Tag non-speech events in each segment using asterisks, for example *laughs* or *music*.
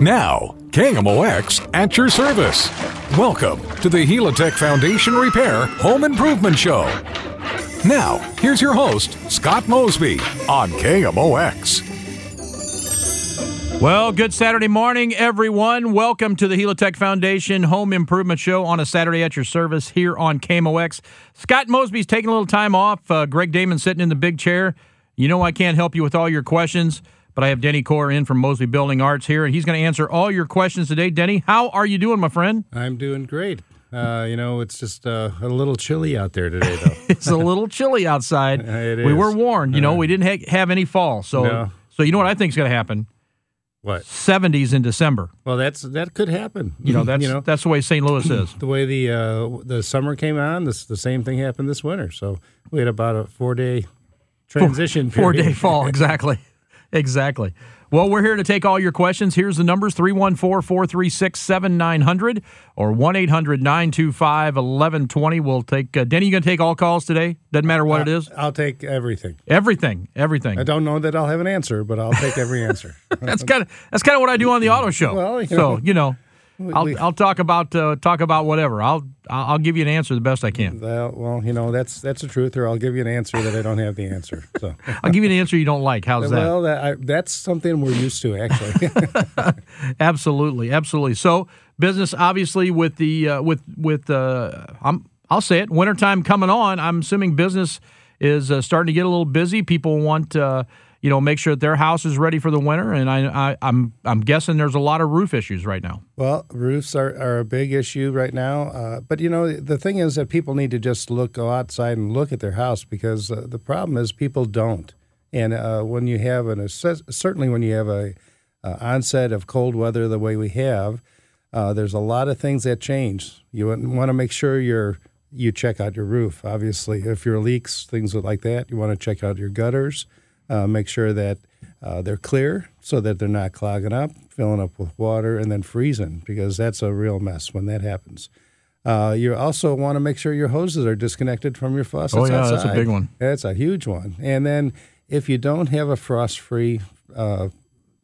Now, KMOX at your service. Welcome to the Helitech Foundation Repair Home Improvement Show. Now, here's your host, Scott Mosby on KMOX. Well, good Saturday morning, everyone. Welcome to the Helitech Foundation Home Improvement Show on a Saturday at your service here on KMOX. Scott Mosby's taking a little time off. Uh, Greg Damon sitting in the big chair. You know I can't help you with all your questions, but I have Denny Core in from Mosby Building Arts here, and he's going to answer all your questions today. Denny, how are you doing, my friend? I'm doing great. Uh, you know, it's just uh, a little chilly out there today, though. *laughs* it's a little chilly outside. *laughs* It we were warned. You know, Uh, we didn't ha- have any fall, so No. so you know what I think is going to happen? What? 70s in December. Well, that's that could happen. You know, *laughs* that's you know that's the way St. Louis is. *clears throat* the way the uh, the summer came on. This the same thing happened this winter. So we had about a four day transition. Four period. day fall, exactly. Exactly. Well, we're here to take all your questions. Here's the numbers 314 436 7900 or 1 800 925 1120. We'll take, uh, Denny, you going to take all calls today? Doesn't matter what it is? I'll take everything. Everything. Everything. I don't know that I'll have an answer, but I'll take every *laughs* answer. That's kind of that's kind of what I do on the auto show. Well, you so know, you know, I'll we- I'll talk about uh, talk about whatever. I'll I'll give you an answer the best I can. well, well, you know that's that's the truth. Or I'll give you an answer that I don't have the answer. So. *laughs* I'll give you an answer you don't like. How's that? Well, that, I, that's something we're used to, actually. *laughs* Absolutely, absolutely. So business, obviously, with the uh, with with uh, I'm I'll say it. Wintertime coming on. I'm assuming business is uh, starting to get a little busy. People want uh, you know make sure that their house is ready for the winter, and I, I I'm I'm guessing there's a lot of roof issues right now. Well, roofs are, are a big issue right now. Uh, but, you know, the thing is that people need to just look, go outside and look at their house because uh, the problem is people don't. And uh, when you have an, certainly when you have a onset of cold weather the way we have, uh, there's a lot of things that change. You want to make sure you're, you check out your roof. Obviously, if your leaks, things like that, you want to check out your gutters. Uh, make sure that uh, they're clear so that they're not clogging up, filling up with water, and then freezing because that's a real mess when that happens. Uh, you also want to make sure your hoses are disconnected from your faucets. Oh, yeah, that's a big one. That's a huge one. And then if you don't have a frost-free uh,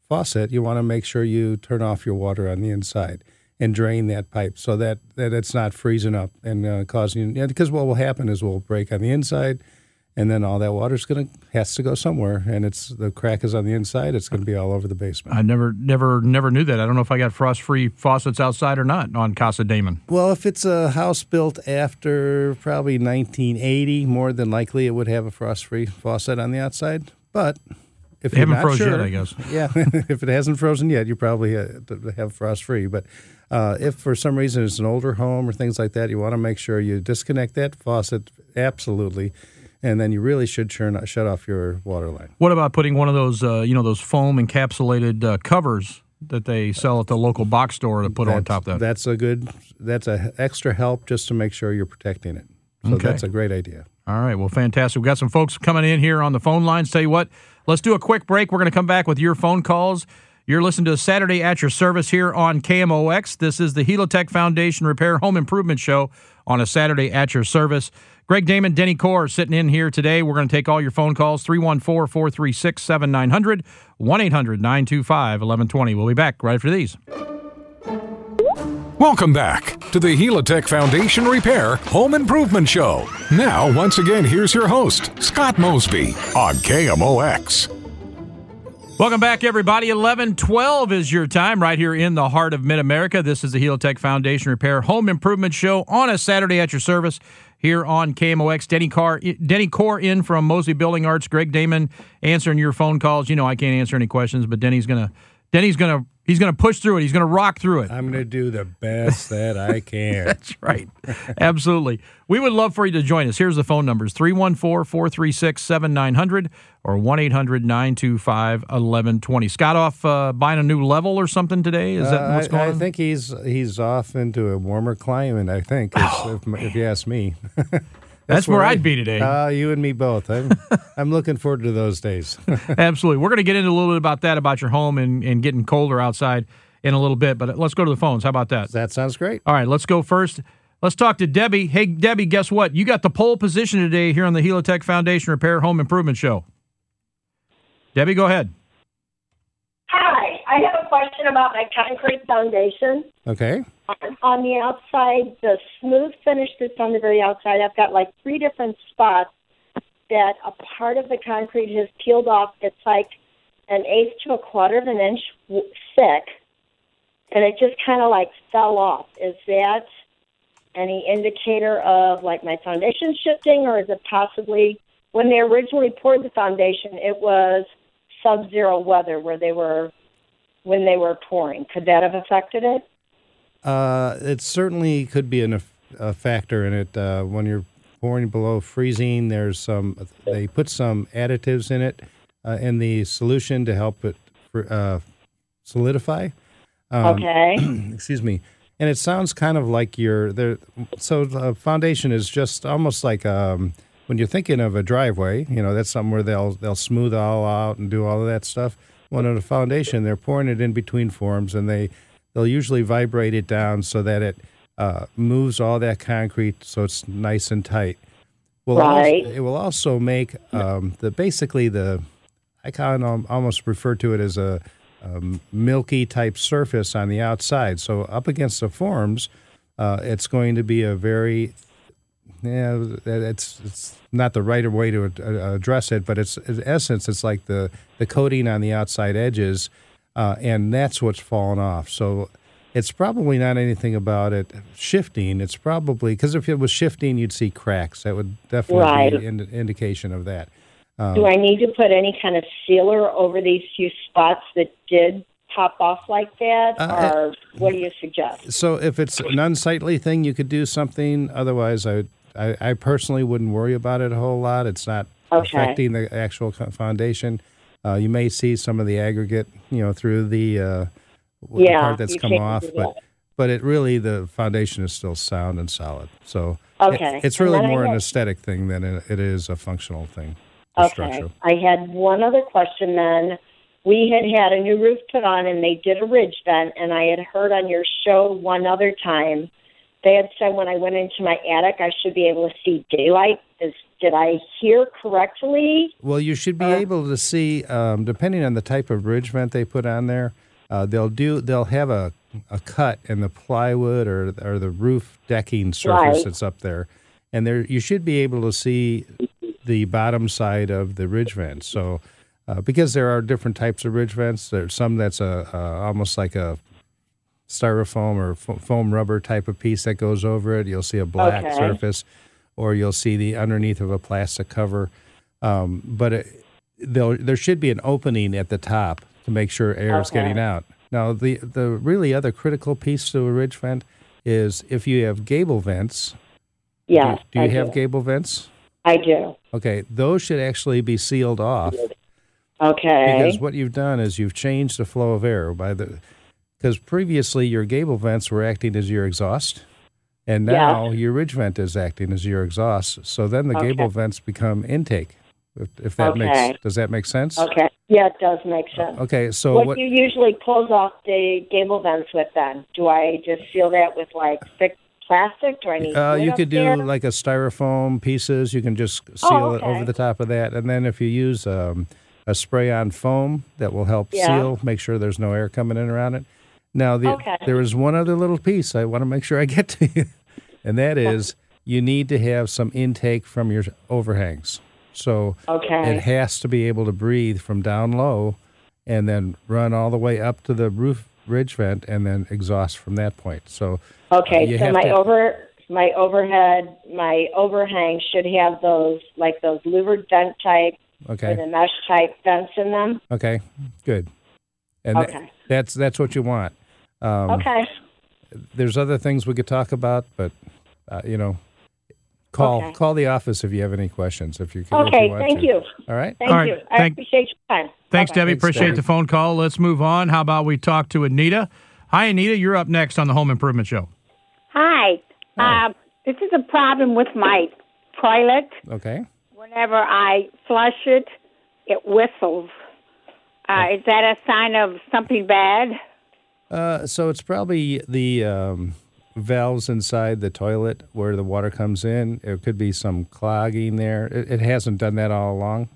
faucet, you want to make sure you turn off your water on the inside and drain that pipe so that, that it's not freezing up and uh, causing. Yeah, because what will happen is we'll break on the inside, and then all that water's gonna has to go somewhere, and it's the crack is on the inside. It's going to be all over the basement. I never never never knew that. I don't know if I got frost free faucets outside or not on Casa Damon. Well, if it's a house built after probably 1980, more than likely it would have a frost-free faucet on the outside. But if They haven't not froze sure, yet, I guess. *laughs* Yeah, *laughs* if it hasn't frozen yet, you probably uh, have frost-free. But uh, if for some reason it's an older home or things like that, you want to make sure you disconnect that faucet absolutely, and then you really should turn shut off your water line. What about putting one of those uh, you know those foam encapsulated uh, covers that they sell at the local box store to put on top of that? That's a good. That's a extra help just to make sure you're protecting it. So Okay. that's a great idea. All right, well, fantastic. We've got some folks coming in here on the phone lines. Tell you what, let's do a quick break. We're going to come back with your phone calls. You're listening to Saturday at Your Service here on KMOX. This is the Helitech Foundation Repair Home Improvement Show on a Saturday at Your Service. Greg Damon, Denny Core sitting in here today. We're going to take all your phone calls 314 436 7900 1 800 925 1120. We'll be back right after these. Welcome back to the Helitech Foundation Repair Home Improvement Show. Now, once again, here's your host, Scott Mosby on KMOX. Welcome back, everybody. 1112 is your time right here in the heart of Mid America. This is the Helitech Foundation Repair Home Improvement Show on a Saturday at your service here on KMOX. Denny, Carr, Denny Core in from Mosby Building Arts. Greg Damon answering your phone calls. You know, I can't answer any questions, but Denny's going to. Denny's gonna he's gonna push through it. He's gonna rock through it. I'm going to do the best that I *laughs* can. That's right. Absolutely. We would love for you to join us. Here's the phone numbers 314 436 7900 or 1 800 925 1120. Scott off uh, buying a new level or something today? Is that Uh, what's I, going I on? think he's he's off into a warmer climate. I think, if, if, if you ask me. That's where I- I'd be today. Uh, you and me both. I'm *laughs* I'm looking forward to those days. *laughs* Absolutely. We're going to get into a little bit about that, about your home and, and getting colder outside in a little bit. But let's go to the phones. How about that? that sounds great. All right, let's go first. Let's talk to Debbie. Hey, Debbie, guess what? You got the pole position today here on the Helitech Foundation Repair Home Improvement Show. Debbie, go ahead. Hi, I have a question about my concrete foundation. Okay. On- the outside, the smooth finish that's on the very outside, I've got like three different spots that a part of the concrete has peeled off. It's like an eighth to a quarter of an inch thick, and it just kind of like fell off. Is that any indicator of like my foundation shifting, or is it possibly when they originally poured the foundation, it was sub-zero weather where they were when they were pouring? Could that have affected it? Uh, it certainly could be an, a factor in it. Uh, when you're pouring below freezing, there's some. They put some additives in it uh, in the solution to help it uh, solidify. Um, okay. *clears throat* excuse me. And it sounds kind of like you're there. So the foundation is just almost like um, when you're thinking of a driveway. You know, that's something where they'll they'll smooth all out and do all of that stuff. When on a foundation, they're pouring it in between forms, and they they'll usually vibrate it down so that it uh, moves all that concrete so it's nice and tight. Will Right. Also, it will also make um, the basically the I kind of almost refer to it as a, um milky type surface on the outside. So up against the forms, uh, it's going to be a very yeah, it's it's not the right way to uh, address it, but it's in essence it's like the the coating on the outside edges, uh, and that's what's fallen off. So it's probably not anything about it shifting. It's probably because if it was shifting, you'd see cracks. That would definitely Right. be an indication of that. Do I need to put any kind of sealer over these few spots that did pop off like that, Uh, or what do you suggest? So if it's an unsightly thing, you could do something. Otherwise, I, I, I personally wouldn't worry about it a whole lot. It's not Okay. affecting the actual foundation. Uh, you may see some of the aggregate, you know, through the, uh, Yeah, part that's come off, but but it really the foundation is still sound and solid. So it- it's really more an aesthetic thing than it it is a functional thing. Okay. I had one other question then. We had had a new roof put on and they did a ridge vent, and I had heard on your show one other time they had said when I went into my attic I should be able to see daylight. Is, did I hear correctly? Well, you should be Uh, able to see, um, depending on the type of ridge vent they put on there, uh, they'll do they'll have a, a cut in the plywood or or the roof decking surface Right. that's up there, and there you should be able to see the bottom side of the ridge vent. So, uh, because there are different types of ridge vents, there's some that's a, a almost like a styrofoam or fo- foam rubber type of piece that goes over it. You'll see a black Okay. surface, or you'll see the underneath of a plastic cover. Um, but it, there there should be an opening at the top to make sure air is getting out. Now, the the really other critical piece to a ridge vent is if you have gable vents. Do you- Yes. do you I have do. gable vents? I do. Okay, those should actually be sealed off Okay. because what you've done is you've changed the flow of air by the because previously your gable vents were acting as your exhaust and Yeah. now your ridge vent is acting as your exhaust so then the Okay. gable vents become intake if, if that Okay. makes does that make sense Okay. Yeah, it does make sense. okay so what, what, do you usually close off the gable vents with then? Do I just seal that with like thick plastic? Do I need uh, you could do there? like a styrofoam pieces you can just seal Oh, it over the top of that and then if you use um, a spray on foam that will help Yeah. seal make sure there's no air coming in around it now the, Okay. there is one other little piece i want to make sure i get to you *laughs* and that is you need to have some intake from your overhangs so Okay. it has to be able to breathe from down low and then run all the way up to the roof ridge vent and then exhaust from that point so uh, Okay, you so my to- over my overhead my overhang should have those like those louvered vent type or okay the mesh type vents in them. Okay, good. And Okay. that's that's what you want. Um, Okay. There's other things we could talk about, but uh, you know, call Okay. call the office if you have any questions. If you can. if Okay, want thank to. you. All right. Thank All right, you. I thank- appreciate your time. Thanks, Bye-bye. Debbie. Thanks, Appreciate Debbie. the phone call. Let's move on. How about we talk to Anita? Hi, Anita. You're up next on the Home Improvement Show. Hi. Hi. Uh, this is a problem with my toilet. Okay. Whenever I flush it, it whistles. Uh, is that a sign of something bad? Uh, so it's probably the um, valves inside the toilet where the water comes in. It could be some clogging there. It, it hasn't done that all along,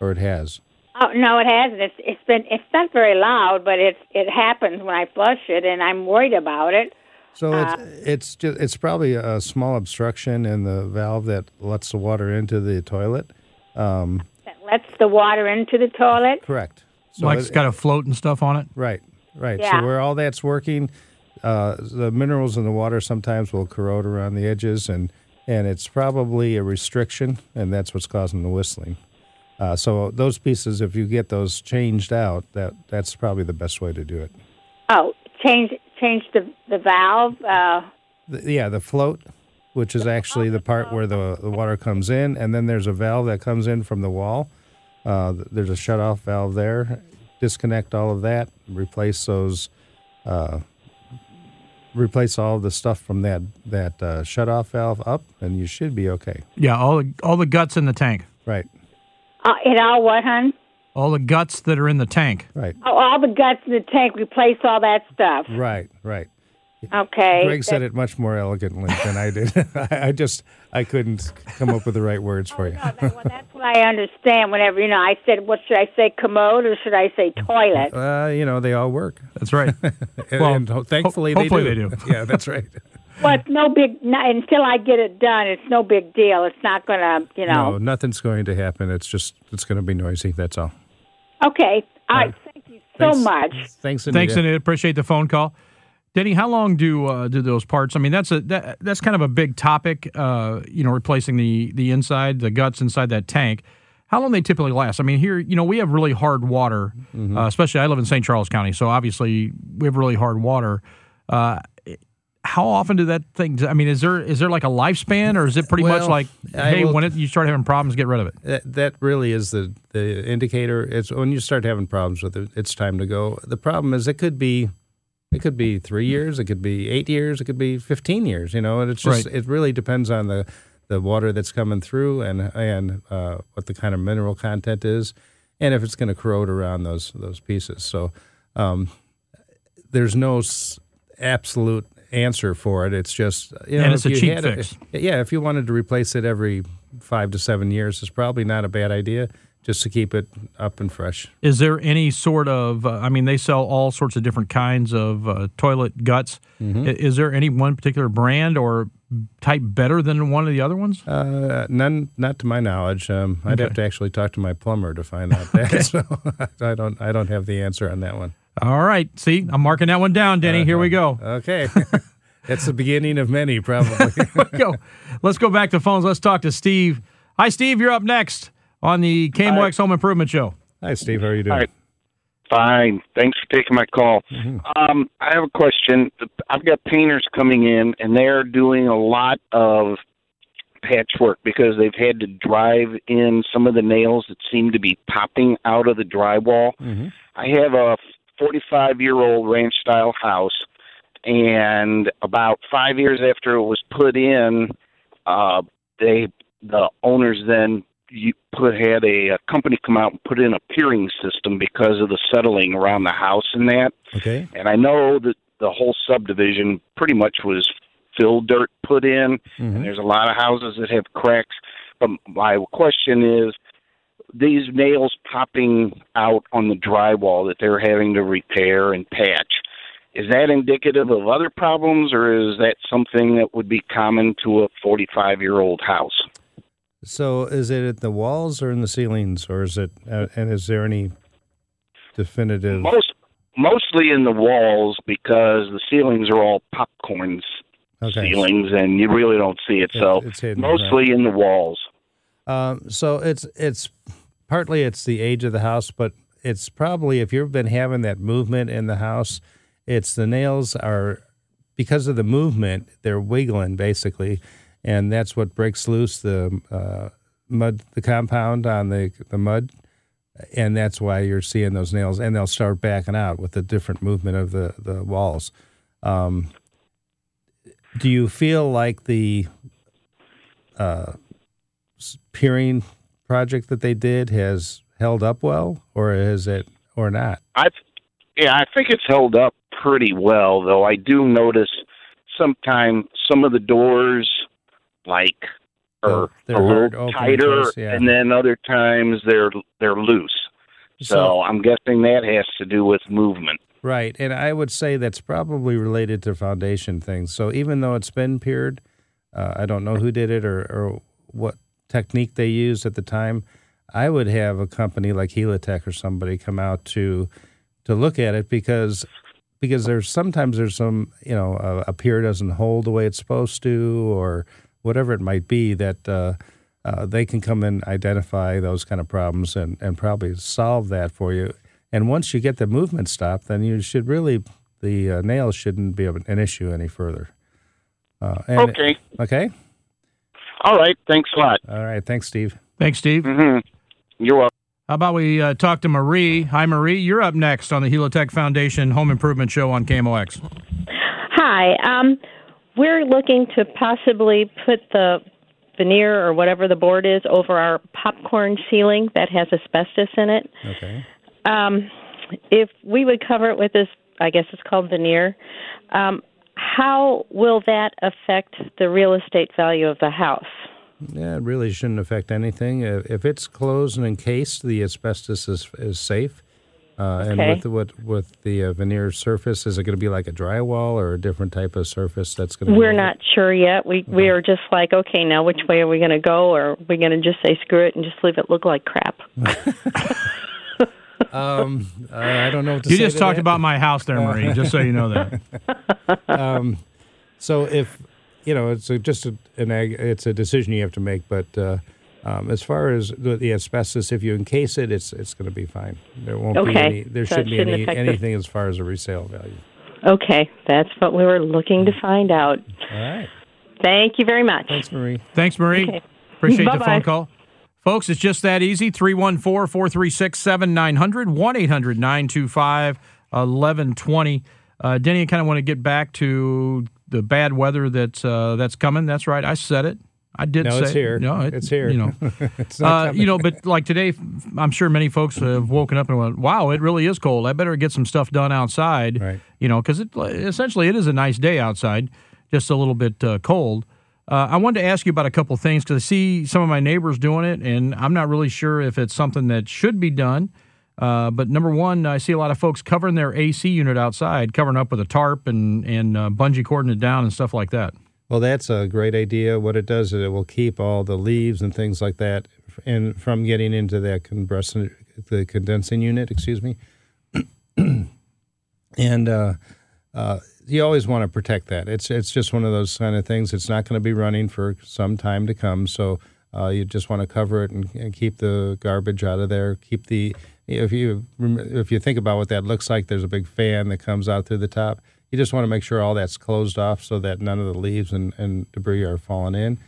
or it has. Oh no, it hasn't. It's it's been it's not very loud, but it's it happens when I flush it, and I'm worried about it. So it's it's just it's probably a small obstruction in the valve that lets the water into the toilet. Um, That lets the water into the toilet. correct. So like it- it's got a float and stuff on it. Right, right. Yeah. So where all that's working, uh, the minerals in the water sometimes will corrode around the edges, and and it's probably a restriction, and that's what's causing the whistling. Uh, so those pieces, if you get those changed out, that that's probably the best way to do it. Oh, change change the the valve. Uh, The, yeah, the float, which is actually the part where the, the water comes in, and then there's a valve that comes in from the wall. Uh, there's a shut off valve there. Disconnect all of that, replace those, uh, replace all of the stuff from that that uh, shut off valve up, and you should be okay. Yeah, all the all the guts in the tank. Right, uh, it all what, hun? All the guts that are in the tank. right, Oh, all the guts in the tank. Replace all that stuff. right, right. Okay. Greg said it much more elegantly than I did. *laughs* *laughs* I, I just I couldn't come up with the right words for you. No, that, well, that's what I *laughs* understand. Whenever you know, I said, "What should I say, commode or should I say toilet?" Uh, you know, they all work. That's right. And, Well, and ho- thankfully ho- they hopefully do. they do. yeah, that's right. Well, it's no big. No, until I get it done, it's no big deal. It's not going to, you know. No, know. nothing's going to happen. It's just it's going to be noisy. That's all. Okay. All right. Thank you so Thanks. much. Thanks, Anita. Thanks, Anita. Appreciate the phone call. Denny, how long do uh, do those parts? I mean, that's a that, that's kind of a big topic. Uh, you know, replacing the the inside, the guts inside that tank. How long they typically last? I mean, here, you know, we have really hard water, Mm-hmm. uh, especially I live in St. Charles County, so obviously we have really hard water. Uh, how often do that thing? I mean, is there is there like a lifespan, or is it pretty much like, hey, will- when it, you start having problems, get rid of it? That, that really is the the indicator. It's when you start having problems with it. It's time to go. The problem is it could be. It could be three years. It could be eight years. It could be fifteen years. You know, and it's just Right. it really depends on the the water that's coming through and and uh, what the kind of mineral content is, and if it's going to corrode around those those pieces. So um, there's no s- absolute answer for it. It's just you know, And it's a cheap fix. yeah, if you wanted to replace it every five to seven years, it's probably not a bad idea just to keep it up and fresh. Is there any sort of? Uh, I mean, they sell all sorts of different kinds of uh, toilet guts. Mm-hmm. Is there any one particular brand or type better than one of the other ones? Uh, none, not to my knowledge. Um, I'd have to actually talk to my plumber to find out that. *laughs* So *laughs* I don't, I don't have the answer on that one. All right. See, I'm marking that one down, Denny. Here we go. Okay, *laughs* it's the beginning of many, probably. go. Let's go back to phones. Let's talk to Steve. Hi, Steve. You're up next on the KMOX Home Improvement Show. Hi, Steve. How are you doing? Hi. Fine. Thanks for taking my call. Um, I have a question. I've got painters coming in, and they're doing a lot of patchwork because they've had to drive in some of the nails that seem to be popping out of the drywall. I have a 45 year old ranch style house, and about five years after it was put in, uh, they the owners then you put had a, a company come out and put in a piering system because of the settling around the house and that. Okay. And I know that the whole subdivision pretty much was fill dirt put in. Mm-hmm. And there's a lot of houses that have cracks. But my question is these nails popping out on the drywall that they're having to repair and patch. Is that indicative of other problems, or is that something that would be common to a 45 year old house? So, is it at the walls or in the ceilings, or is it? Uh, and is there any definitive? Most mostly in the walls because the ceilings are all popcorn s- Okay. ceilings, and you really don't see it. So it's hidden, mostly in the walls. Um, so it's it's partly it's the age of the house, but it's probably if you've been having that movement in the house, it's the nails are because of the movement they're wiggling basically, and that's what breaks loose the uh, mud the compound on the the mud, and that's why you're seeing those nails, and they'll start backing out with the different movement of the the walls. Um, do you feel like the uh, piering project that they did has held up well, or is it or not? I, yeah, I think it's held up pretty well, though. I do notice sometimes some of the doors, like, Oh, are they're a little tighter, yeah. and then other times they're they're loose. So, So- I'm guessing that has to do with movement. Right, and I would say that's probably related to foundation things. So even though it's been piered, uh, I don't know who did it or, or what technique they used at the time. I would have a company like Helitech or somebody come out to to look at it because because there's sometimes there's some you know a, a pier doesn't hold the way it's supposed to or whatever it might be that uh, uh, they can come and identify those kind of problems and, and probably solve that for you. And once you get the movement stopped, then you should really the uh, nails shouldn't be an issue any further. Uh, and- Okay. Okay. All right. Thanks a lot. All right. Thanks, Steve. Thanks, Steve. hmm You're welcome. How about we uh, talk to Marie? Hi, Marie. You're up next on the Helitech Foundation Home Improvement Show on KMOX. Hi. Um, we're looking to possibly put the veneer or whatever the board is over our popcorn ceiling that has asbestos in it. Okay. Um, if we would cover it with this, I guess it's called veneer. Um, how will that affect the real estate value of the house? Yeah, it really shouldn't affect anything. If if it's closed and encased, the asbestos is is safe. Uh, And with the, with with the uh, veneer surface, is it going to be like a drywall or a different type of surface that's going to? We're not sure yet. We we are just like, okay, now which way are we going to go, or are we going to just say screw it and just leave it look like crap? *laughs* *laughs* Um, uh, I don't know what to You say just to talked that. about my house there, Marie, *laughs* just so you know that. um, So if you know, it's a, just a, an ag, it's a decision you have to make. But uh, um, as far as the, the asbestos, if you encase it, it's it's going to be fine. There won't be any. There So shouldn't be shouldn't any affect the- anything as far as a resale value. Okay, that's what we were looking to find out. All right. Thank you very much. Thanks, Marie. Thanks, Marie. Okay. Appreciate the Bye-bye. phone call. Folks, it's just that easy. 314 436 7900 1 800 925 1120. Uh, Denny, I kind of want to get back to the bad weather that's, uh, that's coming. That's right. I said it. I did No, say it's here. No, it- It's here. You know, *laughs* It's uh, you know, but like today, I'm sure many folks have woken up and went, "Wow, it really is cold. I better get some stuff done outside." Right. You know, because it essentially it is a nice day outside, just a little bit uh, cold. Uh, I wanted to ask you about a couple things because I see some of my neighbors doing it, and I'm not really sure if it's something that should be done. Uh, but number one, I see a lot of folks covering their AC unit outside, covering up with a tarp and and uh, bungee cording it down and stuff like that. Well, that's a great idea. What it does is it will keep all the leaves and things like that in, from getting into that compressing, the condensing unit. Excuse me. *clears throat* and uh, uh, you always want to protect that. It's it's just one of those kind of things. It's not going to be running for some time to come, so uh, you just want to cover it and, and keep the garbage out of there. Keep the if you if you think about what that looks like, there's a big fan that comes out through the top. You just want to make sure all that's closed off so that none of the leaves and, and debris are falling in.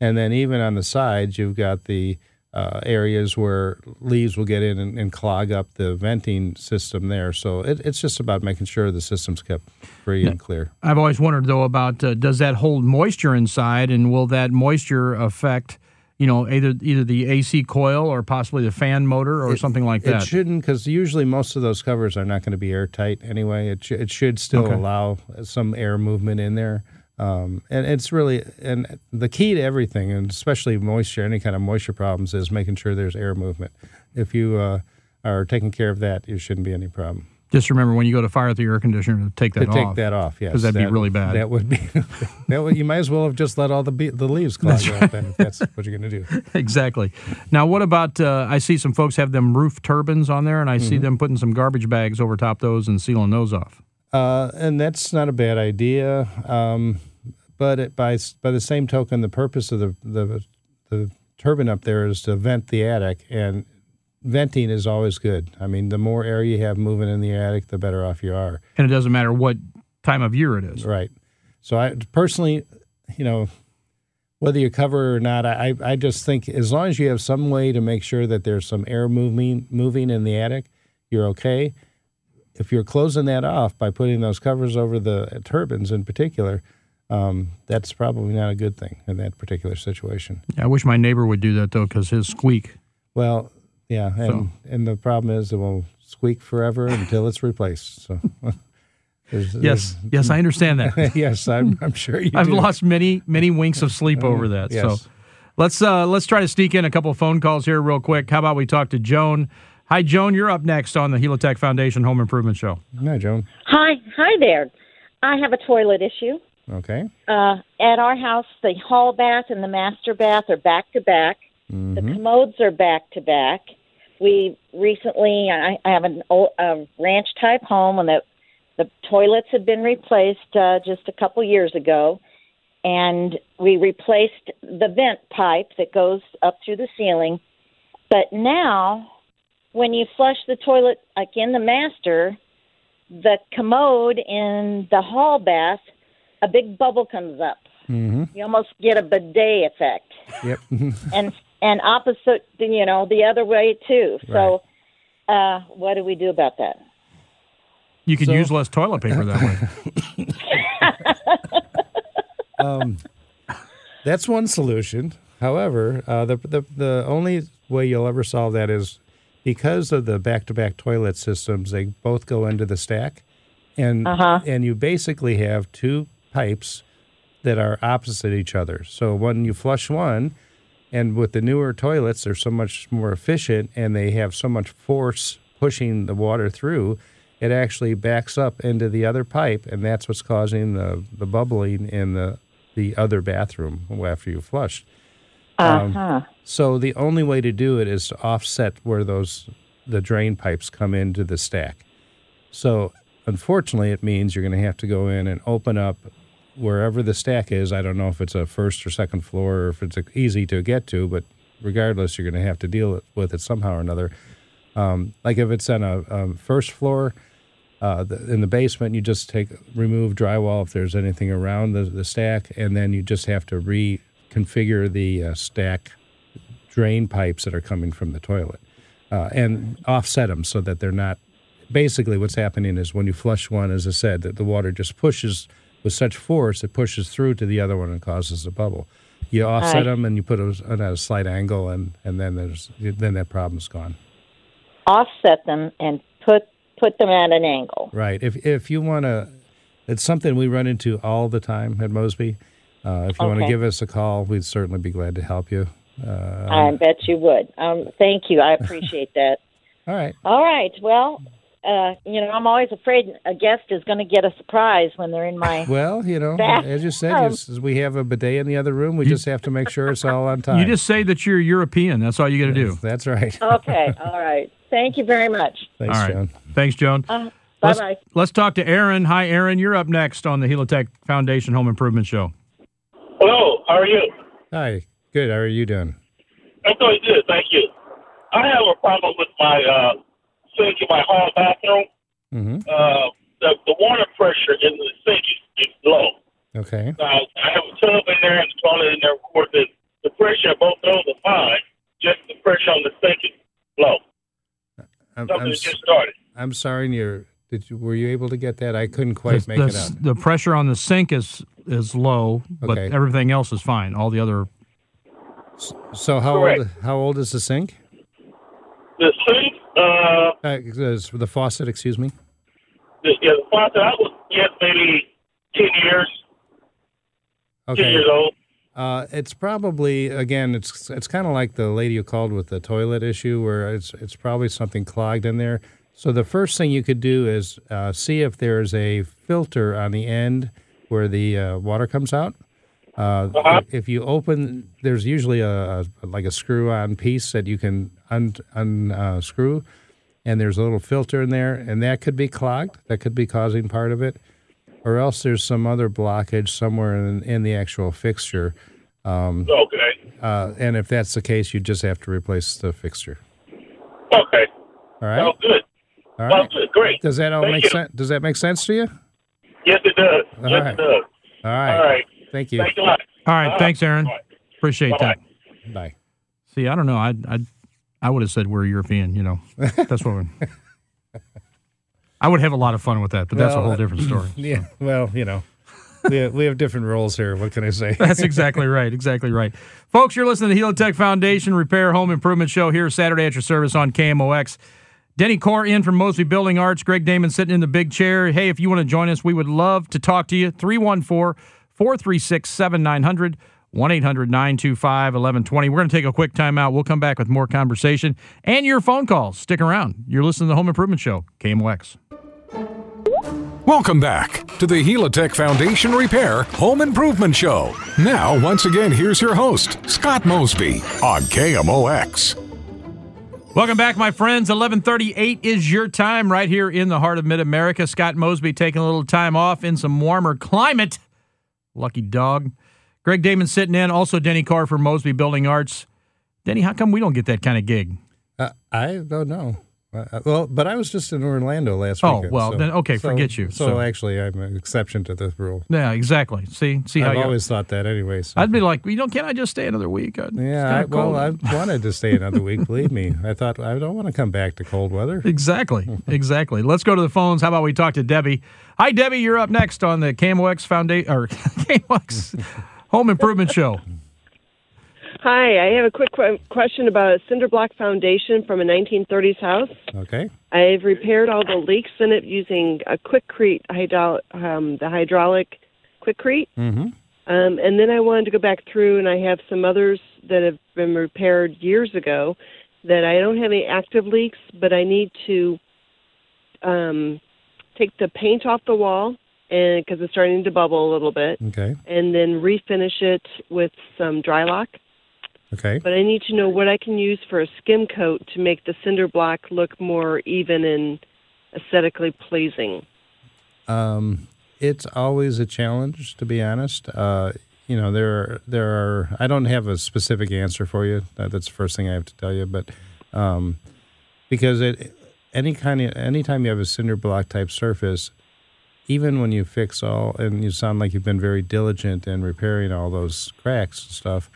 And then even on the sides, you've got the uh, areas where leaves will get in and, and clog up the venting system there. So it, it's just about making sure the system's kept free and clear. I've always wondered though about uh, does that hold moisture inside, and will that moisture affect, you know, either either the AC coil or possibly the fan motor or something like that. It shouldn't, because usually most of those covers are not going to be airtight anyway. It, sh- it should still Okay. allow some air movement in there. Um, and it's really, and the key to everything, and especially moisture, any kind of moisture problems, is making sure there's air movement. If you uh, are taking care of that, you shouldn't be any problem. Just remember when you go to fire the air conditioner to take that to take off. that off, yes, 'Cause that'd be really bad. That would be. *laughs* that would, you might as well have just let all the be- the leaves clog off. Then, if that's what you're going to do. *laughs* exactly. Now, what about? Uh, I see some folks have them roof turbines on there, and I Mm-hmm. see them putting some garbage bags over top those and sealing those off. Uh, and that's not a bad idea. Um, but it, by by the same token, the purpose of the, the the turbine up there is to vent the attic, and venting is always good. I mean, the more air you have moving in the attic, the better off you are. And it doesn't matter what time of year it is. Right. So I personally, you know, whether you cover or not, I I just think as long as you have some way to make sure that there's some air moving moving in the attic, you're okay. If you're closing that off by putting those covers over the turbines in particular, um, that's probably not a good thing in that particular situation. I wish my neighbor would do that though, because his squeak. Well, yeah, and So- and the problem is it will squeak forever until it's replaced. So. *laughs* there's- Yes, yes, I understand that. *laughs* yes, I'm, I'm sure you I've do. lost many many winks of sleep over that. yes. So let's uh, let's try to sneak in a couple of phone calls here real quick. How about we talk to Joan? Hi, Joan. You're up next on the Helitech Foundation Home Improvement Show. Hi, Joan. Hi, hi there. I have a toilet issue. Okay. Uh, at our house, the hall bath and the master bath are back to back. The commodes are back to back. We recently, I, I have an old, uh, ranch type home, and the the toilets had been replaced uh, just a couple years ago, and we replaced the vent pipe that goes up through the ceiling. But now, when you flush the toilet, like in the master, the commode in the hall bath, a big bubble comes up. Mm-hmm. You almost get a bidet effect, Yep. *laughs* and and opposite, you know, the other way too. So, uh, what do we do about that? You could So- use less toilet paper that way. *laughs* um, that's one solution. However, uh, the, the the only way you'll ever solve that is because of the back-to-back toilet systems. They both go into the stack, and Uh-huh. and you basically have two pipes that are opposite each other. So when you flush one, and with the newer toilets, they're so much more efficient, and they have so much force pushing the water through. It actually backs up into the other pipe, and that's what's causing the, the bubbling in the the other bathroom after you flush. Uh huh. So the only way to do it is to offset where those the drain pipes come into the stack. So unfortunately, it means you're going to have to go in and open up wherever the stack is. I don't know if it's a first or second floor or if it's easy to get to, but regardless, you're going to have to deal with it somehow or another. Um, like if it's on a, um first floor, uh, the, in the basement, you just take remove drywall if there's anything around the, the stack, and then you just have to reconfigure the uh, stack drain pipes that are coming from the toilet uh, and offset them so that they're not. Basically, what's happening is when you flush one, as I said, that the water just pushes with such force it pushes through to the other one and causes a bubble. You offset Right. them and you put them at a slight angle, and, and then there's then that problem's gone. Offset them and put put them at an angle. Right. If if you want to, it's something we run into all the time at Mosby. Uh, if you want to give us a call, we'd certainly be glad to help you. Uh, I bet you would. Um, thank you. I appreciate that. *laughs* all right. All right. Well, uh, you know, I'm always afraid a guest is going to get a surprise when they're in my. Well, you know, Bath- as you said, yes, we have a bidet in the other room. We just have to make sure it's all on time. You just say that you're European. That's all you got to do. That's right. Okay. *laughs* All right. Thank you very much. Thanks, All right. John. Thanks, Joan. Uh, bye Let's, bye. let's talk to Aaron. Hi, Aaron. You're up next on the Helitech Foundation Home Improvement Show. Hello, how are you? Hi. Good. How are you doing? I'm doing good, thank you. I have a problem with my uh, sink in my hall bathroom. Mm-hmm. Uh, the, the water pressure in the sink is, is low. Okay. Now, I have a tub in there and the toilet in there. Of course, the, the pressure of both those are fine. Just the pressure on the sink is low. I'm, Something I'm, just started. I'm sorry. You're, did you, were you able to get that? I couldn't quite the, make the, it out. the pressure on the sink is is low, but Okay. everything else is fine. All the other So how Correct. old? How old is the sink? The sink, uh, Uh, is- the faucet. Excuse me. the, yeah, the faucet, I was guess maybe 10 years, 10 Okay. years old. Uh, it's probably again. It's it's kind of like the lady who called with the toilet issue, where it's it's probably something clogged in there. So the first thing you could do is uh, see if there's a filter on the end where the uh, water comes out. Uh, Uh-huh. If you open, there's usually a, a like a screw-on piece that you can un, unscrew, and there's a little filter in there, and that could be clogged. That could be causing part of it or else there's some other blockage somewhere in, in the actual fixture. Um, Okay. uh, and if that's the case, you just have to replace the fixture. Okay. All right. Sounds good. All Sounds good. Great. Does that all Thank make you. sense? Does that make sense to you? Yes, it does. All yes, right. it does. All right. All right. Thank you. Thanks a lot. All right, Uh, thanks, Aaron. all right. Appreciate Bye-bye. that. Bye. See, I don't know. I I I would have said we're European. You know, that's what. We're, *laughs* I would have a lot of fun with that, but that's a whole different uh, story. *laughs* Yeah. Well, you know, we have, we have different roles here. What can I say? That's exactly right. Exactly right. Folks, you're listening to the Helitech Foundation Repair Home Improvement Show here Saturday at your service on KMOX. Denny Core in from Mosby Building Arts. Greg Damon sitting in the big chair. Hey, if you want to join us, we would love to talk to you. 314 436 7900. 1 800 925 1120. We're going to take a quick timeout. We'll come back with more conversation and your phone calls. Stick around. You're listening to the Home Improvement Show, KMOX. Welcome back to the Helitech Foundation Repair Home Improvement Show. Now, once again, here's your host, Scott Mosby on KMOX. Welcome back, my friends. 1138 is your time right here in the heart of mid-America. Scott Mosby taking a little time off in some warmer climate. Lucky dog. Greg Damon sitting in. Also, Denny Carr for Mosby Building Arts. Denny, how come we don't get that kind of gig? Uh, I don't know. Uh, well, but I was just in Orlando last week. Oh, weekend. well, so- then, okay, so- forget you. So, So- actually, I'm an exception to this rule. Yeah, exactly. See, see how I've always thought that, anyway. So. I'd be like, you know, can't I just stay another week? It's yeah, I, well. I wanted to stay another week. Believe me, I thought I don't want to come back to cold weather. *laughs* Exactly. Exactly. Let's go to the phones. How about we talk to Debbie? Hi, Debbie. You're up next on the KMOX Foundation or *laughs* KMOX Home Improvement Show. Hi, I have a quick que- question about a cinder block foundation from a 1930s house. Okay. I've repaired all the leaks in it using a Quikrete hydro- um, the hydraulic Quikrete. Mm-hmm. Um, and then I wanted to go back through, and I have some others that have been repaired years ago that I don't have any active leaks, but I need to um, take the paint off the wall and because it's starting to bubble a little bit, Okay. and then refinish it with some Drylok. Okay. But I need to know what I can use for a skim coat to make the cinder block look more even and aesthetically pleasing. Um, it's always a challenge, to be honest. Uh, you know, there are, there are. I don't have a specific answer for you. That, that's the first thing I have to tell you. But um, because it, any kind of anytime you have a cinder block type surface, even when you fix all, and you sound like you've been very diligent in repairing all those cracks and stuff,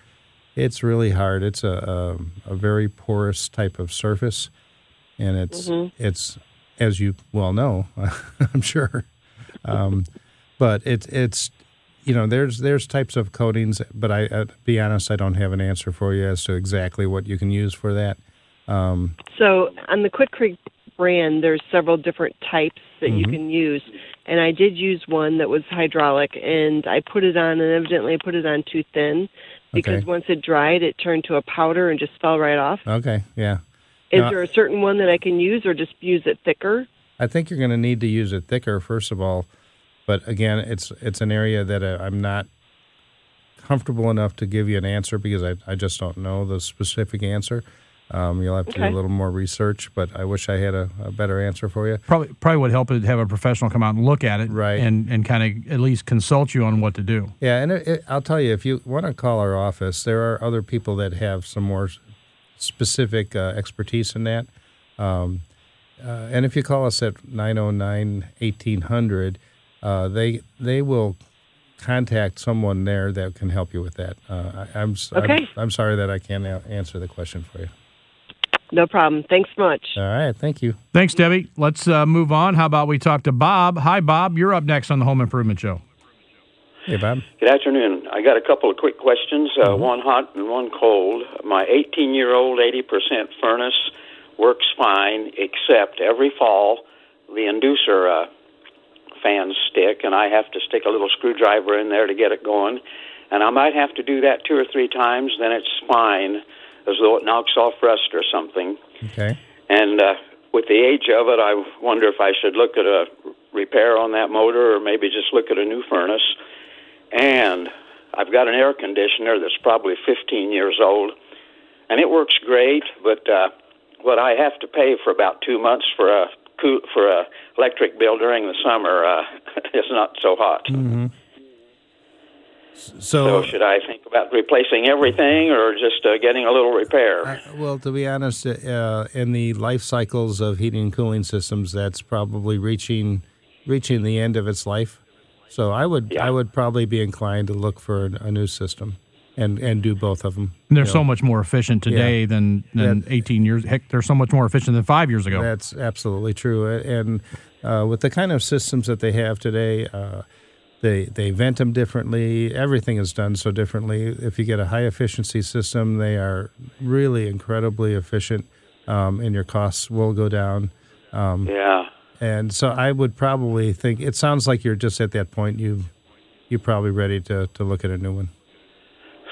it's really hard. It's a a, a very porous type of surface, and it's Mhm. it's as you well know, *laughs* I'm sure. Um, but it's it's you know there's there's types of coatings, but I uh, be honest, I don't have an answer for you as to exactly what you can use for that. Um, So on the Quikrete brand, there's several different types that you Mhm. can use, and I did use one that was hydraulic, and I put it on, and evidently I put it on too thin because Okay. once it dried, it turned to a powder and just fell right off. okay, yeah. Is Now- there a certain one that I can use, or just use it thicker? I think you're going to need to use it thicker first of all, but again, it's it's an area that uh, I'm not comfortable enough to give you an answer because I, I just don't know the specific answer. Um, you'll have to do a little more research, but I wish I had a, a better answer for you. Probably probably would help to have a professional come out and look at it, Right. And and kind of at least consult you on what to do. Yeah, and it, it, I'll tell you, if you want to call our office, there are other people that have some more specific uh, expertise in that. Um, uh, and if you call us at 909-1800, uh, they they will contact someone there that can help you with that. Uh, I, I'm, s- I'm- I'm sorry that I can't a- answer the question for you. No problem. Thanks much. All right, thank you. Thanks, Debbie. Let's uh, move on. How about we talk to Bob? Hi, Bob. You're up next on the Home Improvement Show. Hey, Bob. Good afternoon. I got a couple of quick questions, uh, one hot and one cold. My 18 year old 80% furnace works fine, except every fall the inducer uh, fans stick, and I have to stick a little screwdriver in there to get it going. And I might have to do that two or three times, then it's fine, as though it knocks off rust or something. Okay. And uh, with the age of it, I wonder if I should look at a repair on that motor or maybe just look at a new furnace. And I've got an air conditioner that's probably 15 years old, and it works great. But uh, what I have to pay for about two months for a coo- for a electric bill during the summer uh, *laughs* is not so hot. Mm-hmm. So, So, should I think about replacing everything or just uh, getting a little repair? well, to be honest, uh, in the life cycles of heating and cooling systems, that's probably reaching reaching the end of its life. So I would I would probably be inclined to look for a, a new system and and do both of them. And they're you so know. much more efficient today Yeah. than than 18 years. Heck, they're so much more efficient than five years ago. That's absolutely true. And uh, with the kind of systems that they have today, uh, they they vent them differently. Everything is done so differently. If you get a high efficiency system, they are really incredibly efficient, um, and your costs will go down. Um, yeah. And so I would probably think it sounds like you're just at that point. You you're probably ready to to look at a new one.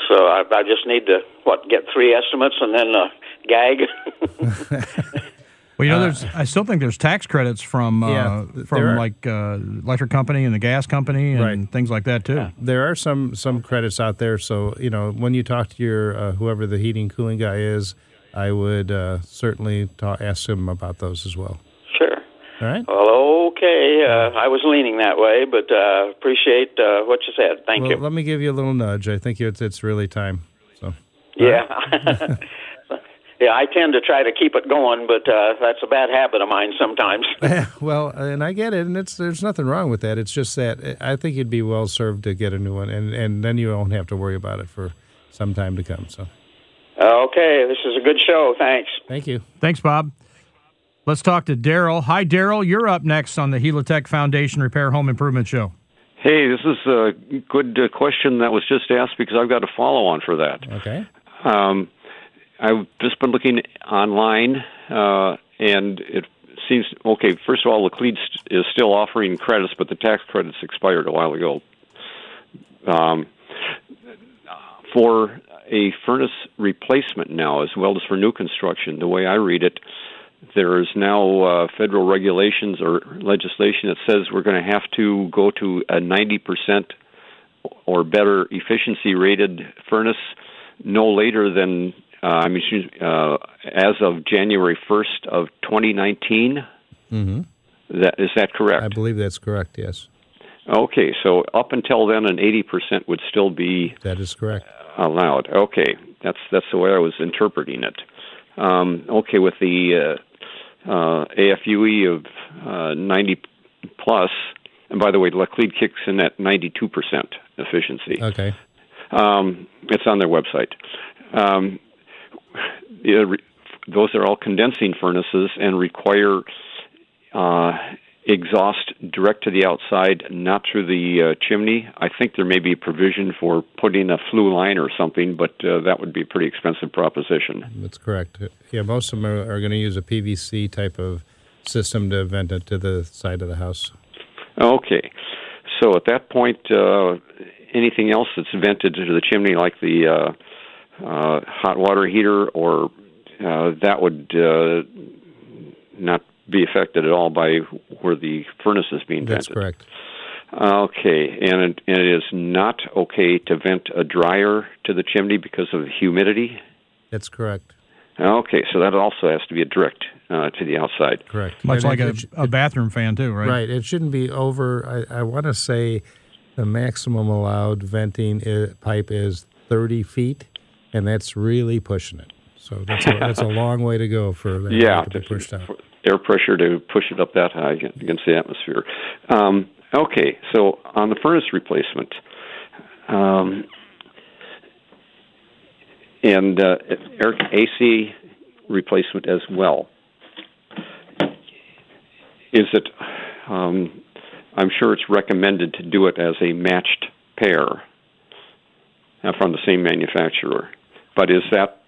So I, I just need to what get three estimates and then uh, gag. *laughs* *laughs* Well, you know, there's. I still think there's tax credits from uh, Yeah, from are. like uh, electric company and the gas company and Right. things like that too. There are some some credits out there. So you know, when you talk to your uh, whoever the heating cooling guy is, I would uh, certainly ta- ask him about those as well. sure. All right. Well, okay. Uh, I was leaning that way, but uh, appreciate uh, what you said. Thank well, you. let me give you a little nudge. I think it's it's really time. So Yeah. *laughs* *laughs* yeah, I tend to try to keep it going, but uh, that's a bad habit of mine sometimes. *laughs* well, and I get it, and it's there's nothing wrong with that. It's just that uh, I think you'd be well served to get a new one, and and then you won't have to worry about it for some time to come. So okay, this is a good show. Thanks. thank you. Thanks, Bob. Let's talk to Daryl. Hi, Daryl. You're up next on the Helitech Foundation Repair Home Improvement Show. Hey, this is a good uh, question that was just asked because I've got a follow on for that. Okay. Um, I've just been looking online, uh, and it seems okay. First of all, Laclede is still offering credits, but the tax credits expired a while ago. Um, for a furnace replacement now, as well as for new construction, the way I read it, there is now uh, federal regulations or legislation that says we're going to have to go to a 90% or better efficiency rated furnace no later than uh, I mean uh, as of January 1st of 2019. Mm-hmm. That is that correct? I believe that's correct. Yes, Okay, so up until then, an 80% would still be that is correct. allowed. Okay, that's that's the way I was interpreting it. Um, okay, with the uh, uh, AFUE of uh, 90 plus, and by the way, Laclede kicks in at 92% efficiency. Okay. Um, it's on their website. Um, those are all condensing furnaces and require uh, exhaust direct to the outside, not through the uh, chimney. I think there may be a provision for putting a flue line or something, but uh, that would be a pretty expensive proposition. That's correct. Yeah, most of them are, are going to use a PVC type of system to vent it to the side of the house. Okay. So at that point, uh, anything else that's vented to the chimney, like the uh, hot water heater, or uh, that would uh, not be affected at all by where the furnace is being That's vented. That's correct. Okay, and it, and it is not okay to vent a dryer to the chimney because of the humidity. That's correct. Okay, so that also has to be a direct uh, to the outside. Correct. Much And like it- a, a bathroom fan too, right? Right. It shouldn't be over. I, I want to say the maximum allowed venting i- pipe is 30 feet, and that's really pushing it. So that's a, that's a long way to go for that yeah, to be pushed out. air pressure to push it up that high against the atmosphere. Um, okay, so on the furnace replacement, um, and uh, air AC replacement as well. Is it? Um, I'm sure it's recommended to do it as a matched pair uh, from the same manufacturer. But is that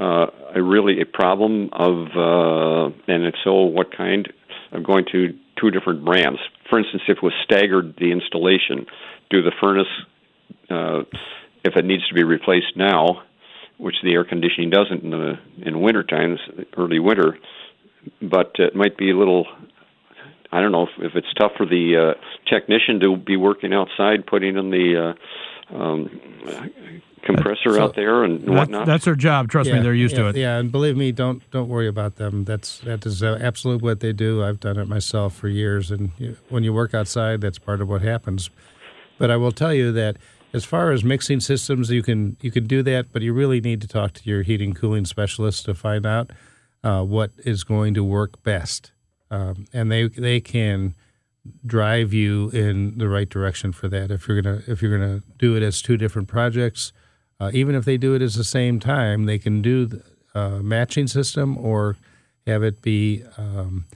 uh, a really a problem of, uh, and if so, what kind? Of going to two different brands. For instance, if it was staggered the installation, do the furnace, uh, if it needs to be replaced now, which the air conditioning doesn't in the in winter times, early winter, but it might be a little. I don't know if, if it's tough for the uh, technician to be working outside, putting in the uh, um, compressor out there and That- whatnot. that's their job. Trust me, they're used yeah, to it. Yeah, and believe me, don't don't worry about them. That's that is uh, absolutely what they do. I've done it myself for years, and you, when you work outside, that's part of what happens. But I will tell you that as far as mixing systems, you can you can do that, but you really need to talk to your heating cooling specialist to find out uh, what is going to work best, um, and they they can drive you in the right direction for that. If you're gonna if you're gonna do it as two different projects, uh, even if they do it at the same time, they can do the uh, matching system or have it be um,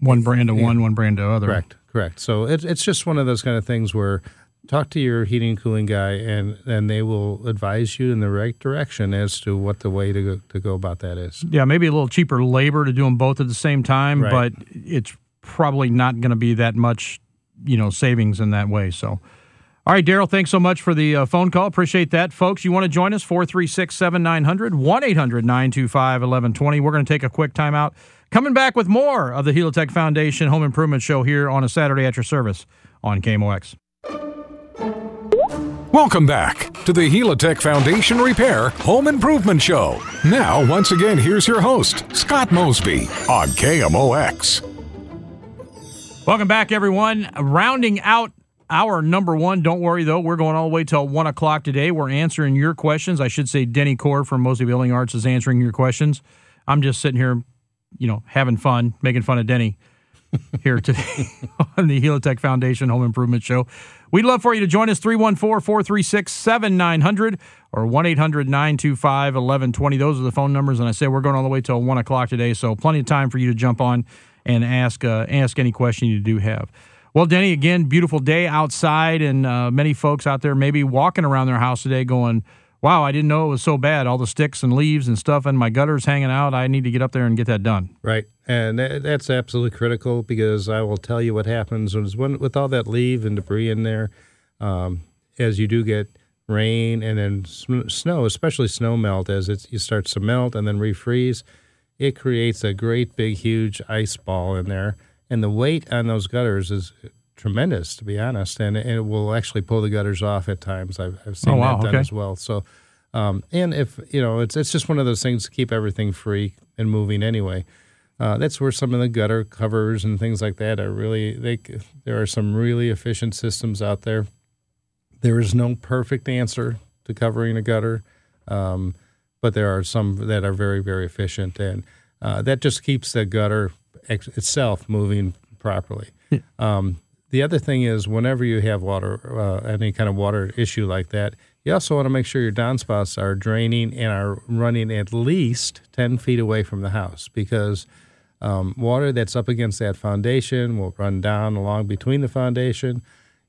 One brand to one, one brand to other. correct. Correct. So it's it's just one of those kind of things where talk to your heating and cooling guy, and and they will advise you in the right direction as to what the way to go, to go about that is. Yeah, maybe a little cheaper labor to do them both at the same time, Right. but it's probably not going to be that much, you know, savings in that way. So, all right, Daryl, thanks so much for the uh, phone call. Appreciate that. Folks, you want to join us? 436 7900 1 800 925 1120. We're going to take a quick timeout. Coming back with more of the Helitech Foundation Home Improvement Show here on a Saturday at your service on KMOX. Welcome back to the Helitech Foundation Repair Home Improvement Show. Now, once again, here's your host, Scott Mosby on KMOX. Welcome back, everyone. Rounding out our number one. Don't worry, though. We're going all the way till 1 o'clock today. We're answering your questions. I should say Denny Core from Mosby Building Arts is answering your questions. I'm just sitting here, you know, having fun, making fun of Denny *laughs* here today *laughs* on the Helitech Foundation Home Improvement Show. We'd love for you to join us 314 436 7900 or 1 800 925 1120. Those are the phone numbers. And I say we're going all the way till 1 o'clock today. So plenty of time for you to jump on and ask, uh, ask any question you do have. Well, Denny, again, beautiful day outside, and uh, many folks out there maybe walking around their house today going, Wow, I didn't know it was so bad. All the sticks and leaves and stuff, and my gutters hanging out. I need to get up there and get that done. Right. And that's absolutely critical because I will tell you what happens when, with all that leaf and debris in there, um, as you do get rain and then snow, especially snow melt, as it starts to melt and then refreeze, it creates a great big, huge ice ball in there and the weight on those gutters is tremendous, to be honest, and, and it will actually pull the gutters off at times. I've, I've seen oh, wow, that done okay. as well. So, um, and if you know, it's it's just one of those things to keep everything free and moving anyway. Uh, that's where some of the gutter covers and things like that are really they. There are some really efficient systems out there. There is no perfect answer to covering a gutter, um, but there are some that are very very efficient, and uh, that just keeps the gutter ex- itself moving properly. Yeah. Um, the other thing is, whenever you have water, uh, any kind of water issue like that, you also want to make sure your downspouts are draining and are running at least 10 feet away from the house because um, water that's up against that foundation will run down along between the foundation,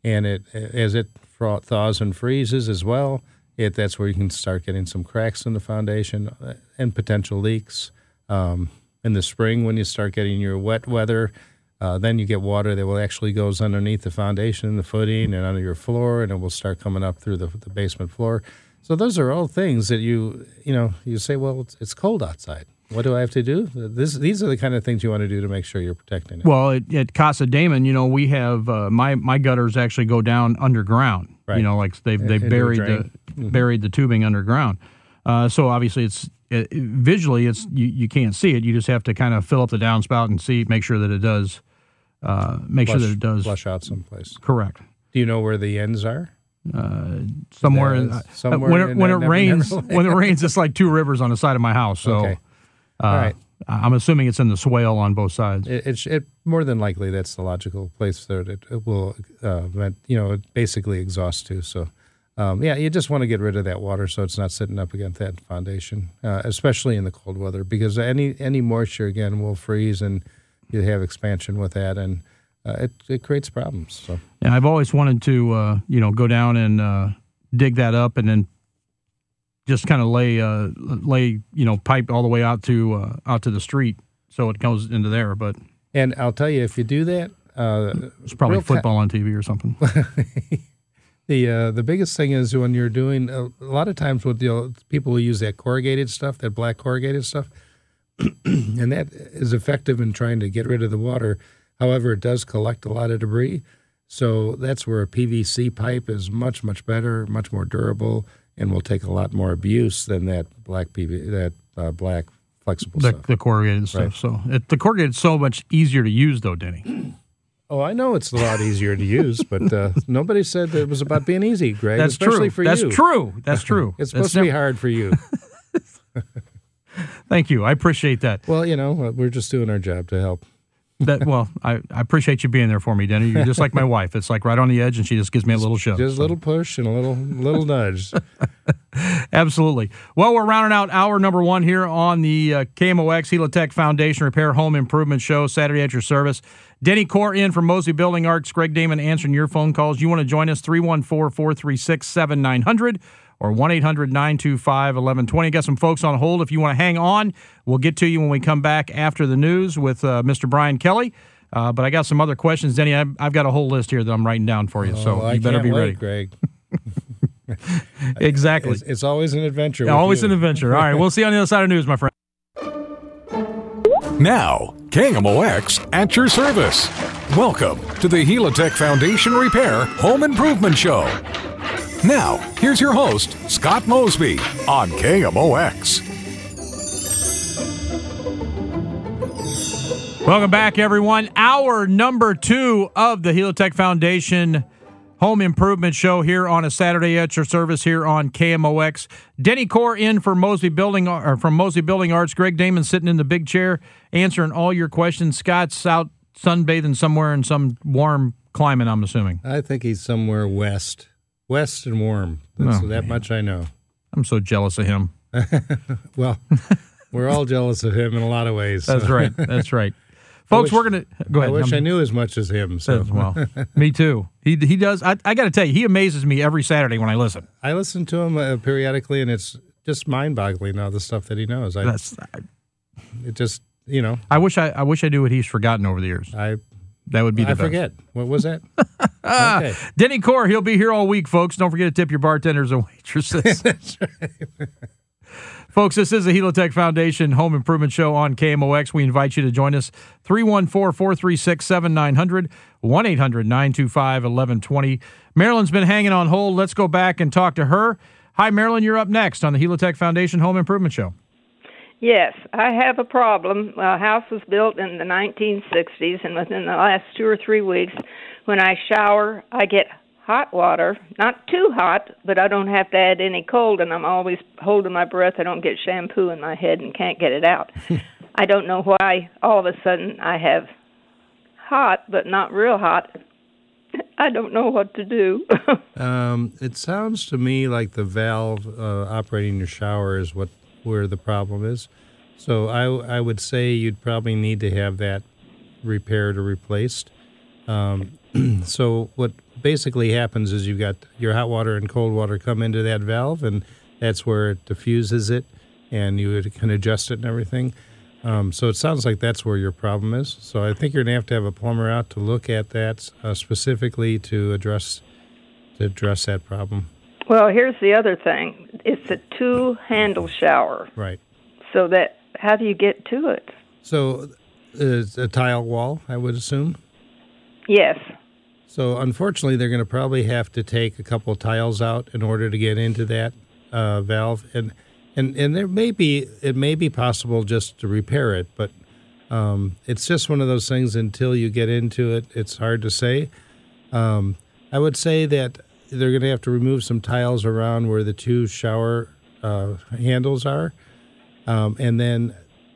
and it as it thaws and freezes as well, it that's where you can start getting some cracks in the foundation uh, and potential leaks. Um, in the spring when you start getting your wet weather. Uh, then you get water that will actually goes underneath the foundation, the footing, and under your floor, and it will start coming up through the, the basement floor. So those are all things that you you know you say, well, it's, it's, cold outside. What do I have to do? This these are the kind of things you want to do to make sure you're protecting it. Well, at, at Casa Damon, you know, we have uh, my my gutters actually go down underground. Right. You know, like they've they buried the mm-hmm. buried the tubing underground. Uh, so obviously it's it, visually it's you, you can't see it. You just have to kind of fill up the downspout and see, make sure that it does, uh, make flush, sure that it does flush out someplace. Correct. Do you know where the ends are? Uh, somewhere, in, uh, somewhere when it, when it rains, *laughs* when it rains, it's like two rivers on the side of my house. So, okay. Uh, All right. I'm assuming it's in the swale on both sides. It, it, it more than likely that's the logical place that it, it will, uh, you know, basically exhaust to. So, um, yeah, you just want to get rid of that water so it's not sitting up against that foundation, uh, especially in the cold weather, because any any moisture again will freeze and you have expansion with that, and uh, it it creates problems. So yeah, I've always wanted to uh, you know go down and uh, dig that up and then just kind of lay uh, lay you know pipe all the way out to uh, out to the street so it goes into there. But and I'll tell you, if you do that, it's probably football on TV or something. *laughs* The uh, the biggest thing is when you're doing a, a lot of times with the people who use that corrugated stuff, that black corrugated stuff, *clears throat* and that is effective in trying to get rid of the water. However, it does collect a lot of debris. So that's where a PVC pipe is much much better, much more durable, and will take a lot more abuse than that black PV that uh, black flexible the, stuff. The corrugated right. stuff. So it, the corrugated is so much easier to use, though, Denny. Oh, I know it's a lot easier to use, *laughs* but uh, nobody said it was about being easy, Greg. That's especially true. for That's you. That's true. That's true. *laughs* it's supposed That's to be hard for you. *laughs* Thank you. I appreciate that. Well, you know, we're just doing our job to help that well, I, I appreciate you being there for me, Denny. You're just like my wife. It's like right on the edge, and she just gives me a little shove. Just a so. little push and a little little nudge. *laughs* Absolutely. Well, we're rounding out hour number one here on the uh, KMOX Helitech Foundation Repair Home Improvement Show, Saturday at your service. Denny Core in from Mosby Building Arts. Greg Damon answering your phone calls. You want to join us, 314 436 7900 or 1 800 925 1120. Got some folks on hold. If you want to hang on, we'll get to you when we come back after the news with uh, Mr. Brian Kelly. Uh, but I got some other questions, Denny. I've, I've, got a whole list here that I'm writing down for you, so oh, you better be wait, ready, Greg. *laughs* *laughs* exactly. It's, it's, always an adventure. Yeah, always you. an adventure. All right, we'll see you on the other side of news, my friend. Now, KMOX at your service. Welcome to the Helitech Foundation Repair Home Improvement Show. Now, here's your host, Scott Mosby on KMOX. Welcome back, everyone. Hour number two of the Helitech Foundation Home Improvement Show here on a Saturday at your service here on KMOX. Denny Core in for Mosby Building or from Mosby Building Arts. Greg Damon sitting in the big chair answering all your questions. Scott's out sunbathing somewhere in some warm climate. I'm assuming. I think he's somewhere west, west and warm. That's, oh, that man. much I know. I'm so jealous of him. *laughs* well, *laughs* we're all jealous of him in a lot of ways. That's right. That's *laughs* right. Folks, wish, we're gonna go ahead. I wish I'm, i knew as much as him. So well, me too. He he does. I, I got to tell you, he amazes me every Saturday when I listen. I listen to him uh, periodically, and it's just mind-boggling now the stuff that he knows. I, That's I, it. Just you know. I wish I I wish I knew what he's forgotten over the years. I that would be the I best. forget. What was that? *laughs* okay. Denny Core, he'll be here all week, folks. Don't forget to tip your bartenders and *laughs* waitresses. *laughs* Folks, this is the Helitech Foundation Home Improvement Show on KMOX. We invite you to join us 314 436 7900 1 800 925 1120. Marilyn's been hanging on hold. Let's go back and talk to her. Hi, Marilyn. You're up next on the Helitech Foundation Home Improvement Show. Yes, I have a problem. A house was built in the 1960s, and within the last two or three weeks, when I shower, I get hot water, not too hot, but I don't have to add any cold, and I'm always holding my breath. I don't get shampoo in my head and can't get it out. *laughs* I don't know why all of a sudden I have hot, but not real hot. I don't know what to do. *laughs* um, it sounds to me like the valve uh, operating your shower is what where the problem is. So I, I would say you'd probably need to have that repaired or replaced. Um, *clears throat* so what basically happens is you've got your hot water and cold water come into that valve, and that's where it diffuses it, and you can adjust it and everything. Um, so it sounds like that's where your problem is. So I think you're gonna have to have a plumber out to look at that uh, specifically to address to address that problem. Well, here's the other thing: it's a two-handle shower. Right. So that how do you get to it? So it's a tile wall, I would assume. Yes. So unfortunately, they're going to probably have to take a couple tiles out in order to get into that uh, valve, and and and there may be it may be possible just to repair it, but um, it's just one of those things. Until you get into it, it's hard to say. Um, I would say that they're going to have to remove some tiles around where the two shower uh, handles are, um, and then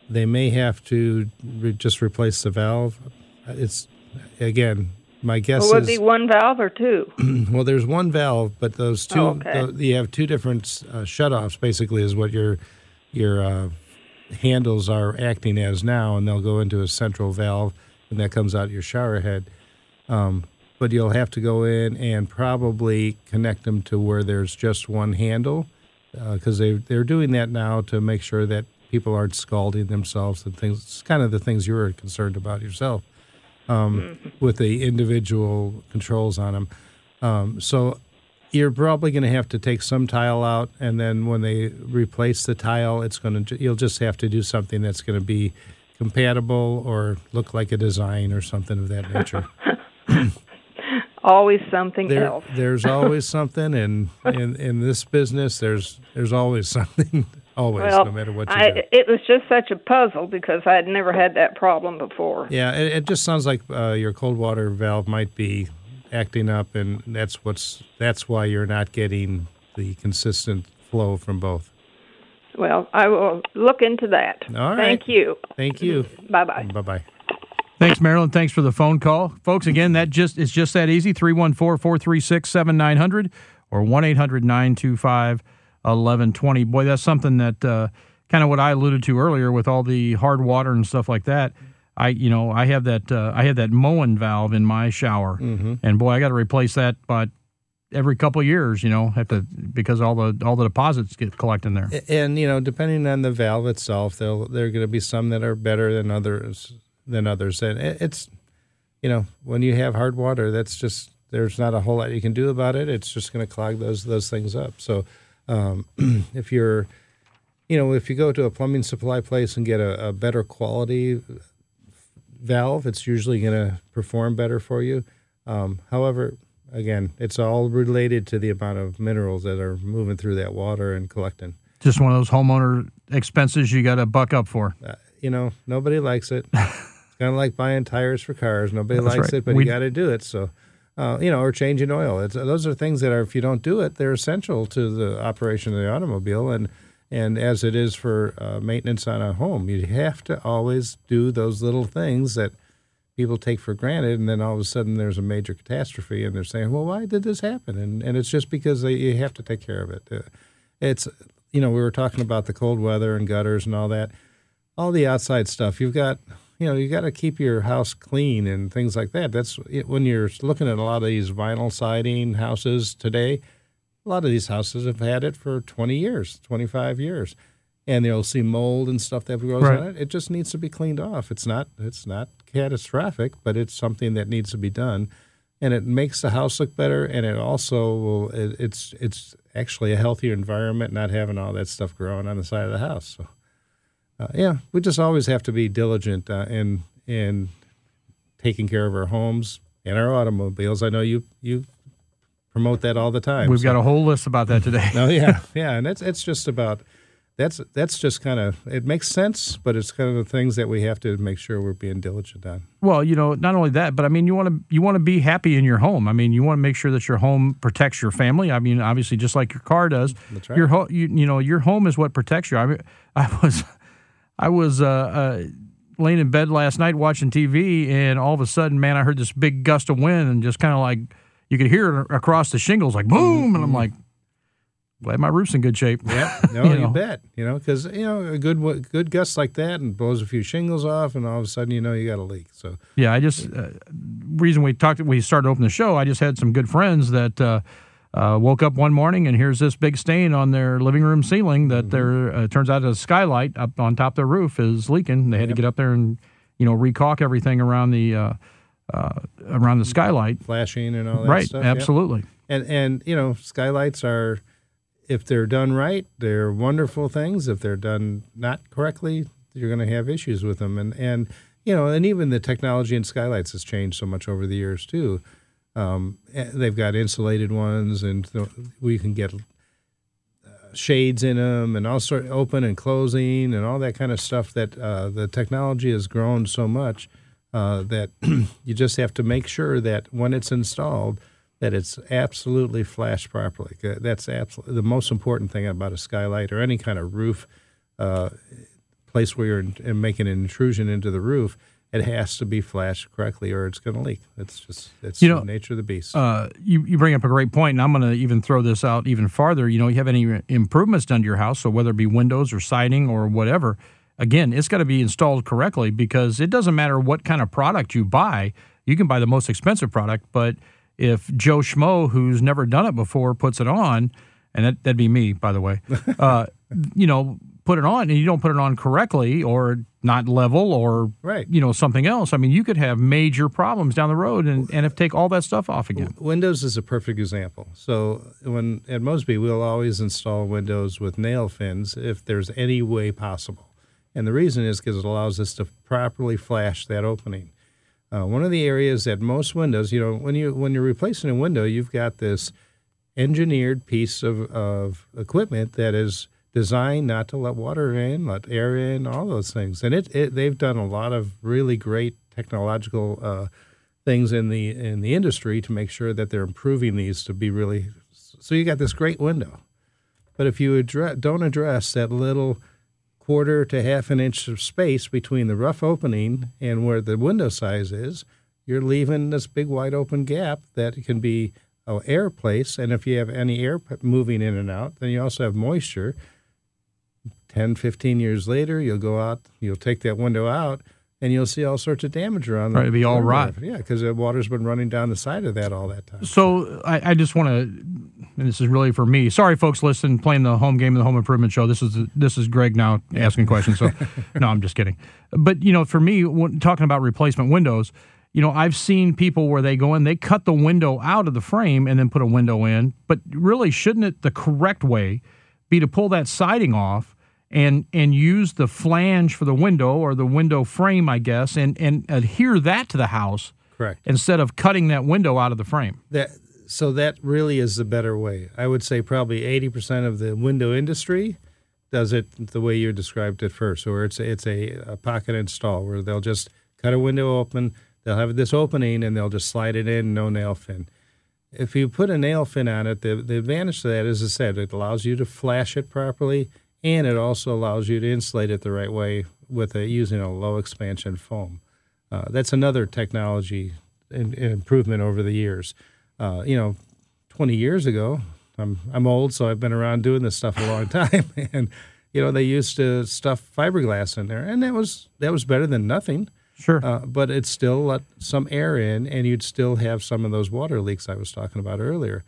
they may have to re- just replace the valve. It's again my guess well, would is be one valve or two. *clears throat* well, there's one valve, but those two oh, okay. the, you have two different uh, shutoffs. Basically, is what your your uh, handles are acting as now, and they'll go into a central valve, and that comes out your shower head. Um, but you'll have to go in and probably connect them to where there's just one handle, because uh, they they're doing that now to make sure that people aren't scalding themselves and things. It's kind of the things you were concerned about yourself um, mm-hmm. with the individual controls on them. Um, so you're probably going to have to take some tile out, and then when they replace the tile, it's going to you'll just have to do something that's going to be compatible or look like a design or something of that nature. *laughs* always something there, else. there's always *laughs* something, and in in this business, there's there's always something. *laughs* Always, well, no matter what you I, do. It was just such a puzzle because I had never had that problem before. Yeah, it, it just sounds like uh, your cold water valve might be acting up, and that's what's that's why you're not getting the consistent flow from both. Well, I will look into that. All right. Thank you. Thank you. Bye bye. Bye bye. Thanks, Marilyn. Thanks for the phone call. Folks, again, that just is just that easy 314 436 7900 or 1 800 925 1120. Boy, that's something that uh, kind of what I alluded to earlier with all the hard water and stuff like that. I, you know, I have that uh, I have that Moen valve in my shower, mm-hmm. and boy, I got to replace that, but every couple of years, you know, have to because all the all the deposits get collected there. And you know, depending on the valve itself, there there are going to be some that are better than others than others, and it's you know, when you have hard water, that's just there's not a whole lot you can do about it. It's just going to clog those those things up. So um, *clears throat* if you're, you know, if you go to a plumbing supply place and get a, a better quality valve, it's usually going to perform better for you. Um, however, again, it's all related to the amount of minerals that are moving through that water and collecting. Just one of those homeowner expenses you got to buck up for. Uh, you know, nobody likes it. *laughs* it's kind of like buying tires for cars. Nobody That's likes right. it, but We- you got to do it. So, uh, you know, or changing oil. It's, those are things that are, if you don't do it, they're essential to the operation of the automobile. And and as it is for uh, maintenance on a home, you have to always do those little things that people take for granted, and then all of a sudden there's a major catastrophe, and they're saying, "Well, why did this happen?" And and it's just because they, you have to take care of it. Uh, it's you know we were talking about the cold weather and gutters and all that, all the outside stuff. You've got you know you got to keep your house clean and things like that. That's when you're looking at a lot of these vinyl siding houses today. A lot of these houses have had it for 20 years, 25 years, and you'll see mold and stuff that grows Right. on it. It just needs to be cleaned off. It's not it's not catastrophic, but it's something that needs to be done, and it makes the house look better, and it also will. It, it's it's actually a healthier environment, not having all that stuff growing on the side of the house. So, uh, yeah, we just always have to be diligent uh, in in taking care of our homes and our automobiles. I know you you promote that all the time. We've so- got a whole list about that today. no, *laughs* yeah, *laughs* yeah, and it's it's just about that's that's just kind of it makes sense, but it's kind of the things that we have to make sure we're being diligent on. Well, you know, not only that, but I mean, you want to you want to be happy in your home. I mean, you want to make sure that your home protects your family. I mean, obviously, just like your car does. That's right. Your ho- you, you know, your home is what protects you. I mean, *laughs* I was, I was uh, uh, laying in bed last night watching TV, and all of a sudden, man, I heard this big gust of wind, and just kind of like you could hear it across the shingles, like boom, and I'm like, glad my roof's in good shape. Yeah, *laughs* no, You you, know. bet. You know, because you know a good good gust like that and blows a few shingles off, and all of a sudden you know you got a leak. So Yeah, I just uh, reason we talked we started opening the show. I just had some good friends that uh, woke up one morning and here's this big stain on their living room ceiling that there uh, turns out a skylight up on top of their roof is leaking. They had to get up there and you know recaulk everything around the uh, uh, around the skylight. flashing and all that Right, stuff. absolutely. And and you know skylights are, if they're done right, they're wonderful things. If they're done not correctly, you're going to have issues with them. And and you know, and even the technology in skylights has changed so much over the years too. Um, eh, they've got insulated ones, and we can get uh, shades in them, and all sort of open and closing, and all that kind of stuff. That uh, the technology has grown so much uh, that *clears throat* you just have to make sure that when it's installed, that it's absolutely flashed properly. That's absolutely the most important thing about a skylight or any kind of roof uh, place where you're in, in making an intrusion into the roof. It has to be flashed correctly, or it's going to leak. It's just it's You know, the nature of the beast. Uh, you, you bring up a great point, and I'm going to even throw this out even farther. You know, you have any improvements done to your house, so whether it be windows or siding or whatever, again, it's got to be installed correctly because it doesn't matter what kind of product you buy. You can buy the most expensive product, but if Joe Schmo, who's never done it before, puts it on, and that, that'd be me, by the way, *laughs* uh, you know, put it on and you don't put it on correctly or not level or Right. you know something else. I mean, you could have major problems down the road and, and have take all that stuff off again. Windows is a perfect example. So when at Mosby, we'll always install windows with nail fins if there's any way possible, and the reason is because it allows us to properly flash that opening. Uh, one of the areas that most windows, you know, when you when you're replacing a window, you've got this engineered piece of, of equipment that is designed not to let water in, let air in, all those things. And it, it they've done a lot of really great technological uh, things in the in the industry to make sure that they're improving these to be really. So you got this great window, but if you address, don't address that little quarter to half an inch of space between the rough opening and where the window size is, you're leaving this big wide open gap that can be a air place. And if you have any air moving in and out, then you also have moisture. 10, 15 years later, you'll go out, you'll take that window out, and you'll see all sorts of damage around Right, it'll be all rot. Yeah, because the water's been running down the side of that all that time. So I, I just want to, and this is really for me. Sorry, folks, listen, playing the home game of the Home Improvement Show. This is this is Greg now asking questions. So *laughs* no, I'm just kidding. But you know, for me, when, talking about replacement windows, you know, I've seen people where they go in, they cut the window out of the frame and then put a window in. But really, shouldn't it the correct way be to pull that siding off and and use the flange for the window or the window frame, I guess, and and adhere that to the house Correct. instead of cutting that window out of the frame. That so that really is the better way. I would say probably eighty percent of the window industry does it the way you described it first, or it's it's a, a pocket install where they'll just cut a window open, they'll have this opening, and they'll just slide it in, no nail fin. If you put a nail fin on it, the the advantage to that, as I said, it allows you to flash it properly, and it also allows you to insulate it the right way with a, using a low expansion foam. Uh, that's another technology in, improvement over the years. Uh, you know, 20 years ago, I'm I'm old, so I've been around doing this stuff a long *laughs* time, and you know they used to stuff fiberglass in there, and that was that was better than nothing. Sure, uh, but it still let some air in, and you'd still have some of those water leaks I was talking about earlier.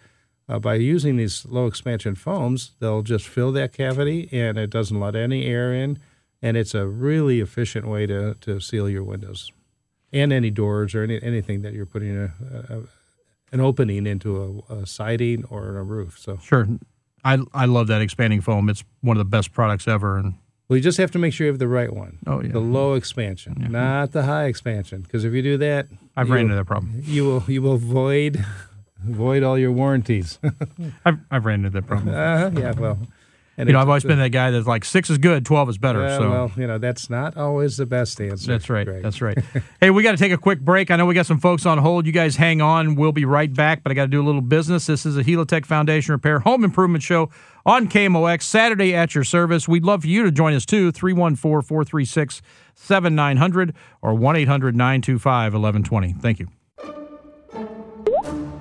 Uh, by using these low expansion foams, they'll just fill that cavity, and it doesn't let any air in, and it's a really efficient way to to seal your windows and any doors or any, anything that you're putting a, a, an opening into a, a siding or a roof. So Sure. I I love that expanding foam. It's one of the best products ever and well, you just have to make sure you have the right one. Oh yeah, the low expansion, not the high expansion. Because if you do that, I've you ran into that problem. You will you will void void all your warranties. *laughs* I've I've ran into that problem. uh, yeah, well, and you know, I've always been that guy that's like six is good, twelve is better. Yeah, so well, you know that's not always the best answer. That's right. Greg. That's right. *laughs* hey, we got to take a quick break. I know we got some folks on hold. You guys hang on. We'll be right back, but I got to do a little business. This is a Helitech Foundation Repair Home Improvement Show on KMOX, Saturday at your service. We'd love for you to join us too, 314 436 7900 or 1 800 925 1120. Thank you.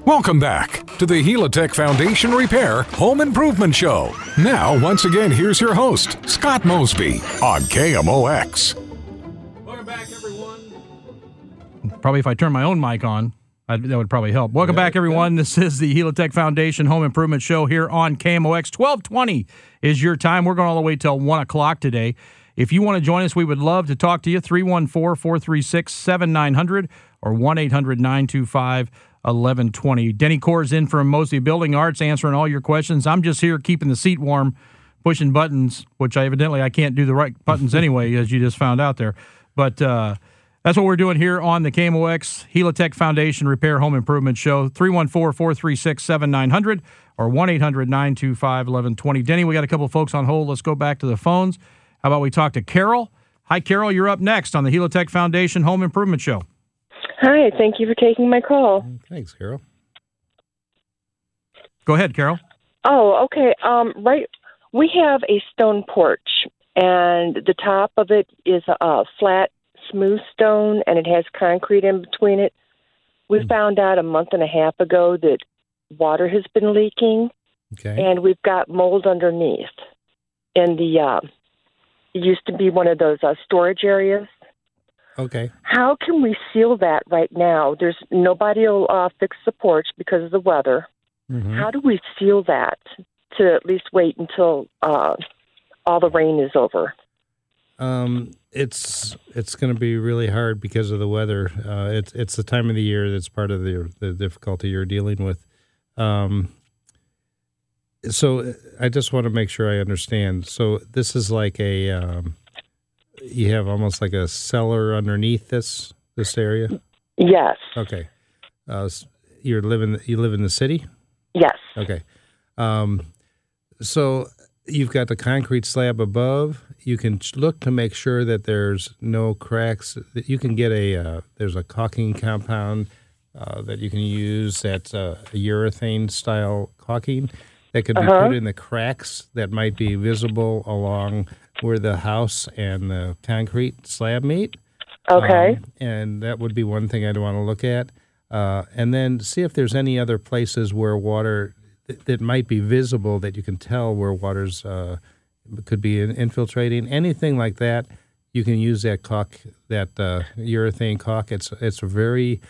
Welcome back to the Helitech Foundation Repair Home Improvement Show. Now, once again, here's your host, Scott Mosby on KMOX. Welcome back, everyone. Probably if I turn my own mic on, i that would probably help. Welcome back, everyone. This is the Helitech Foundation Home Improvement Show here on KMOX. 1220 is your time. We're going all the way till 1 o'clock today. If you want to join us, we would love to talk to you. 314 436 7900 or 1 800 925 1120. Denny Core's in from Mosby Building Arts answering all your questions. I'm just here keeping the seat warm, pushing buttons, which I evidently I can't do the right buttons *laughs* anyway, as you just found out there. But uh, that's what we're doing here on the KMOX Helitech Foundation Repair Home Improvement Show. 314 436 7900 or 1 800 925 1120. Denny, we got a couple folks on hold. Let's go back to the phones. How about we talk to Carol? Hi, Carol. You're up next on the Helitech Foundation Home Improvement Show. Hi, thank you for taking my call. Thanks, Carol. Go ahead, Carol. Oh, okay. Um, right, we have a stone porch, and the top of it is a flat, smooth stone, and it has concrete in between it. We found out a month and a half ago that water has been leaking, Okay. and we've got mold underneath. In the uh, it used to be one of those uh, storage areas. Okay. How can we seal that right now? There's nobody will uh, fix the porch because of the weather. Mhm. How do we seal that to at least wait until uh, all the rain is over? Um, it's it's going to be really hard because of the weather. Uh, it's it's the time of the year that's part of the the difficulty you're dealing with. Um, so I just want to make sure I understand. So this is like a um, you have almost like a cellar underneath this this area. Yes. Okay. Uh, you're living you live in the city. Yes. Okay. Um, so you've got the concrete slab above. You can look to make sure that there's no cracks. That You can get a uh, there's a caulking compound uh, that you can use that's uh, a urethane style caulking that could be Uh-huh. put in the cracks that might be visible along where the house and the concrete slab meet. Okay. Um, and that would be one thing I'd want to look at. Uh, and then see if there's any other places where water th- that might be visible that you can tell where water's uh, could be in- infiltrating. Anything like that, you can use that caulk, that uh, urethane caulk. It's it's a very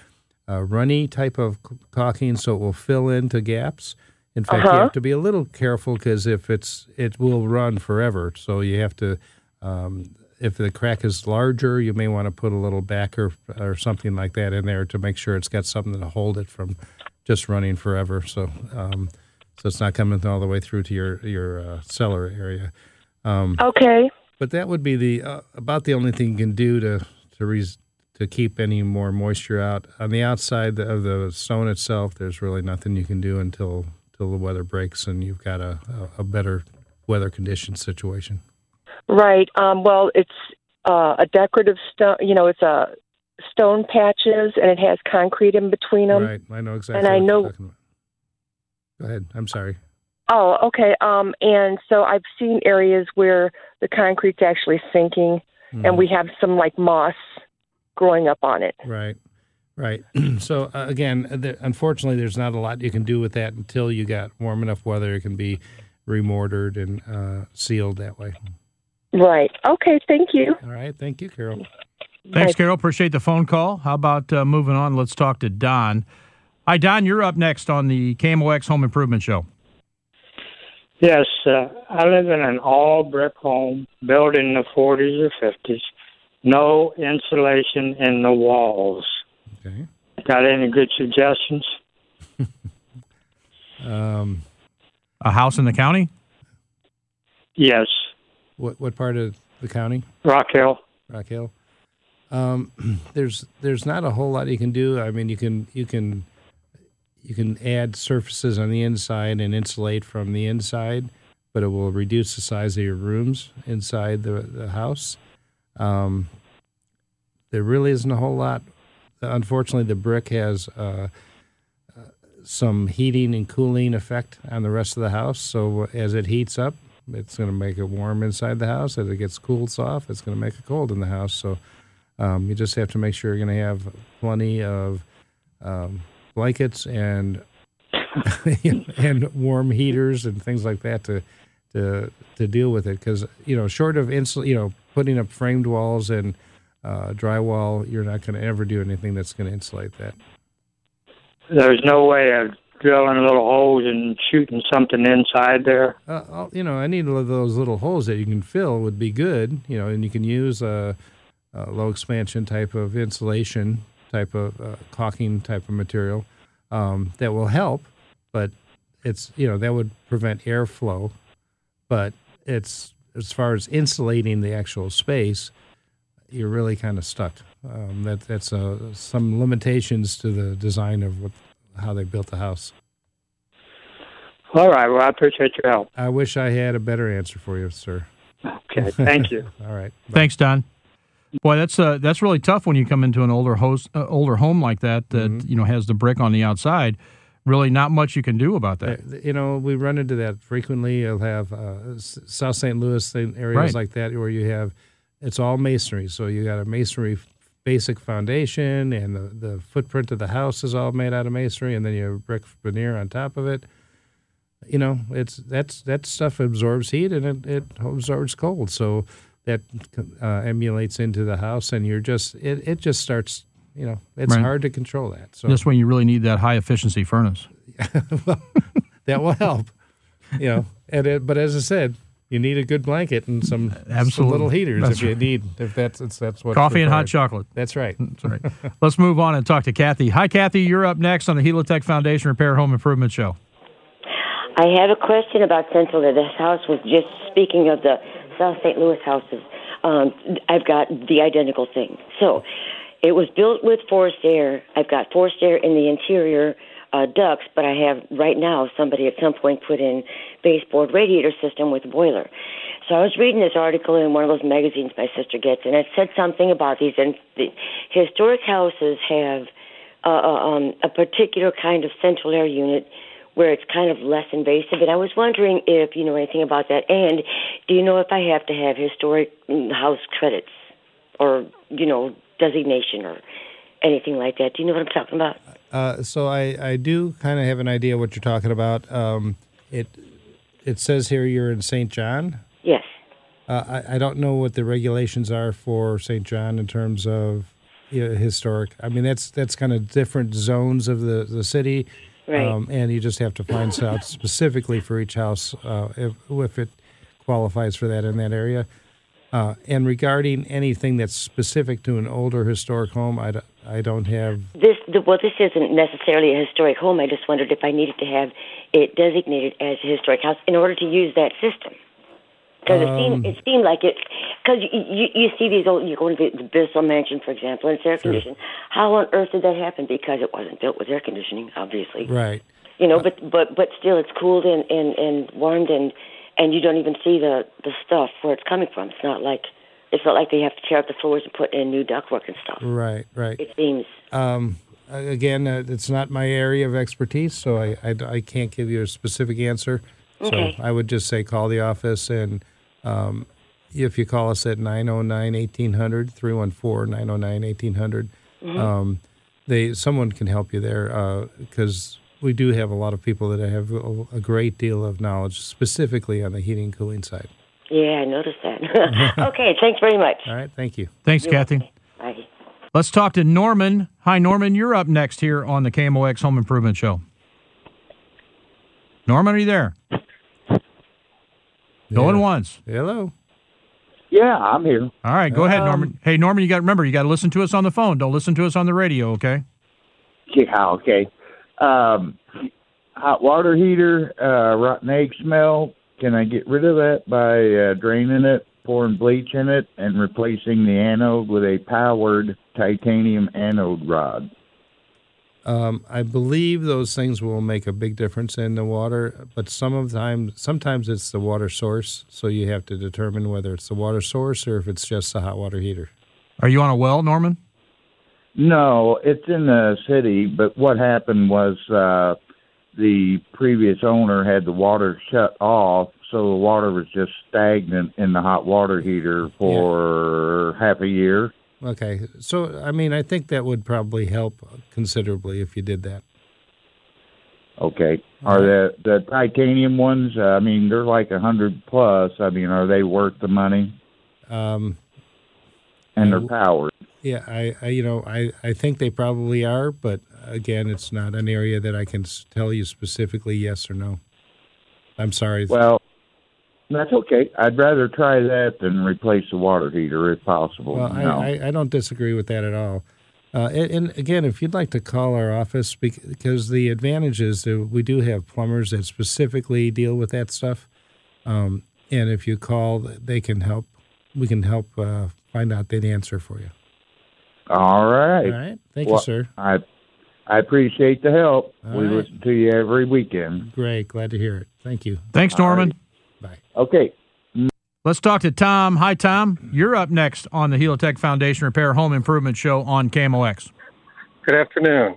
uh, runny type of caulking, so it will fill into gaps. In fact, you Uh-huh. have to be a little careful because if it's it will run forever. So you have to um, if the crack is larger, you may want to put a little backer or something like that in there to make sure it's got something to hold it from just running forever. So, um, so it's not coming all the way through to your your uh, cellar area. Um, Okay. but that would be the uh, about the only thing you can do to to res- to keep any more moisture out on the outside of the stone itself. There's really nothing you can do until until the weather breaks and you've got a, a, better weather condition situation. Right. Um, well, it's uh, a decorative stone. You know, it's a stone patches, and it has concrete in between them. right, I know exactly. and I know-. Go ahead. I'm sorry. Oh, okay. Um, and so I've seen areas where the concrete's actually sinking, Mm-hmm. and we have some like moss growing up on it. Right, right. *clears throat* so uh, again, there, unfortunately, there's not a lot you can do with that until you got warm enough weather. It can be remortared and uh, sealed that way. Right. Okay. Thank you. All right. Thank you, Carol. Thanks, Carol. Appreciate the phone call. How about uh, moving on? Let's talk to Don. Hi, Don. You're up next on the KMOX Home Improvement Show. Yes, uh, I live in an all brick home built in the 40s or 50s. No insulation in the walls. Okay. Got any good suggestions? *laughs* Um, A house in the county? Yes, what what part of the county? Rock Hill. Rock Hill. Um, *clears throat* there's there's not a whole lot you can do. I mean, you can you can you can add surfaces on the inside and insulate from the inside, but it will reduce the size of your rooms inside the the house. Um, there really isn't a whole lot. Unfortunately, the brick has uh, uh, some heating and cooling effect on the rest of the house. So as it heats up, it's going to make it warm inside the house. As it gets cooled off, it's going to make it cold in the house. So um, you just have to make sure you're going to have plenty of um, blankets and *laughs* and warm heaters and things like that to to to deal with it. Because you know, short of insul, you know, putting up framed walls and uh, drywall, you're not going to ever do anything that's going to insulate that. There's no way of drilling little holes and shooting something inside there. Uh, you know, any of those little holes that you can fill would be good. You know, and you can use a, a low expansion type of insulation, type of uh, caulking type of material um, that will help. But it's you know that would prevent airflow, but it's as far as insulating the actual space, you're really kind of stuck. Um, that that's uh, some limitations to the design of what, how they built the house. All right. Well, I appreciate your help. I wish I had a better answer for you, sir. Okay. Thank you. *laughs* All right. Thanks, Don. Boy, that's uh, that's really tough when you come into an older host, uh, older home like that that Mm-hmm. you know has the brick on the outside. Really, not much you can do about that. Uh, you know, we run into that frequently. You'll have uh, South St. Louis areas Right. like that where you have it's all masonry. So you got a masonry basic foundation, and the, the footprint of the house is all made out of masonry, and then you have brick veneer on top of it. You know, it's that's that stuff absorbs heat and it, it absorbs cold. So that uh, emulates into the house, and you're just it, it just starts. You know, it's Right. hard to control that. So that's when you really need that high efficiency furnace. *laughs* *laughs* that will help. You know, and it, but as I said, you need a good blanket and some, some little heaters That's if you right. need if that's that's, that's what Coffee and hot chocolate. That's right. That's right. *laughs* Let's move on and talk to Kathy. Hi, Kathy. You're up next on the Helitech Foundation Repair Home Improvement Show. I have a question about Central. Air. This house was just speaking of the South St. Louis houses. Um, I've got the identical thing. So, it was built with forced air. I've got forced air in the interior uh, ducts, but I have right now somebody at some point put in baseboard radiator system with boiler. So I was reading this article in one of those magazines my sister gets, and it said something about these. And the historic houses have uh, uh, um, a particular kind of central air unit where it's kind of less invasive. And I was wondering if you know anything about that. And do you know if I have to have historic mm, house credits or you know designation or anything like that? Do you know what I'm talking about? Uh, so I, I do kind of have an idea what you're talking about. Um, it it says here you're in St. John. Yes. Uh, I, I don't know what the regulations are for St. John in terms of you know, historic. I mean that's that's kind of different zones of the the city, Right. um, and you just have to find out specifically for each house uh, if if it qualifies for that in that area. Uh, and regarding anything that's specific to an older historic home, I, d- I don't have. This the, well, this isn't necessarily a historic home. I just wondered if I needed to have it designated as a historic house in order to use that system. Because it seemed Um, it seemed like it. Because you, you you see these old you go into the, the Bissell Mansion, for example, and it's air conditioned. How on earth did that happen? Because it wasn't built with air conditioning, obviously. Right. You know, but but but still, it's cooled and and and warmed, and and you don't even see the the stuff where it's coming from. It's not like it's not like they have to tear up the floors and put in new ductwork and stuff. Right, right. It seems. Um, again, uh, it's not my area of expertise, so I, I, I can't give you a specific answer. Okay. So I would just say call the office, and um, if you call us at 909 1800, 314 909 1800, Mhm. um, they someone can help you there because we do have a lot of people that have a, a great deal of knowledge specifically on the heating and cooling side. Yeah, I noticed that. *laughs* *laughs* okay, thanks very much. All right, thank you. Thanks, You're Kathy. Bye. Let's talk to Norman. Hi, Norman. You're up next here on the KMOX Home Improvement Show. Norman, are you there? Going once. Hello. Yeah, I'm here. All right, go ahead, Um, Norman. Hey, Norman, you got remember you got to listen to us on the phone. Don't listen to us on the radio, okay? Yeah, okay. Um, hot water heater, uh, rotten egg smell. Can I get rid of that by uh, draining it, pouring bleach in it, and replacing the anode with a powered titanium anode rod? Um, I believe those things will make a big difference in the water, but some of the time, sometimes it's the water source. So you have to determine whether it's the water source or if it's just the hot water heater. Are you on a well, Norman? No, it's in the city, but what happened was uh, the previous owner had the water shut off, so the water was just stagnant in the hot water heater for half a year. Okay, so I mean, I think that would probably help considerably if you did that. Okay. Are the the titanium ones? Uh, I mean, they're like a hundred plus. I mean, are they worth the money? Um, And they're powered. Yeah, I, I, you know, I, I think they probably are, but again, it's not an area that I can tell you specifically yes or no. I'm sorry. Well, that's okay. I'd rather try that than replace the water heater if possible. Well. I, I, I don't disagree with that at all. Uh, and, and again, if you'd like to call our office, because the advantage is that we do have plumbers that specifically deal with that stuff. Um, and if you call, they can help. We can help uh, find out that answer for you. All right. All right. Thank you, sir. I I appreciate the help. All we right. listen to you every weekend. Great. Glad to hear it. Thank you. Thanks, Norman. Bye. Okay. Let's talk to Tom. Hi, Tom. You're up next on the Helitech Foundation Repair Home Improvement Show on KMOX. Good afternoon.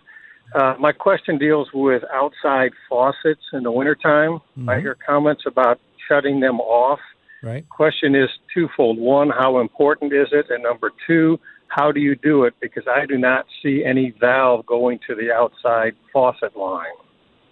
Uh, my question deals with outside faucets in the wintertime. I hear comments about shutting them off. Right. Question is twofold. One, how important is it? And number two, how do you do it? Because I do not see any valve going to the outside faucet line.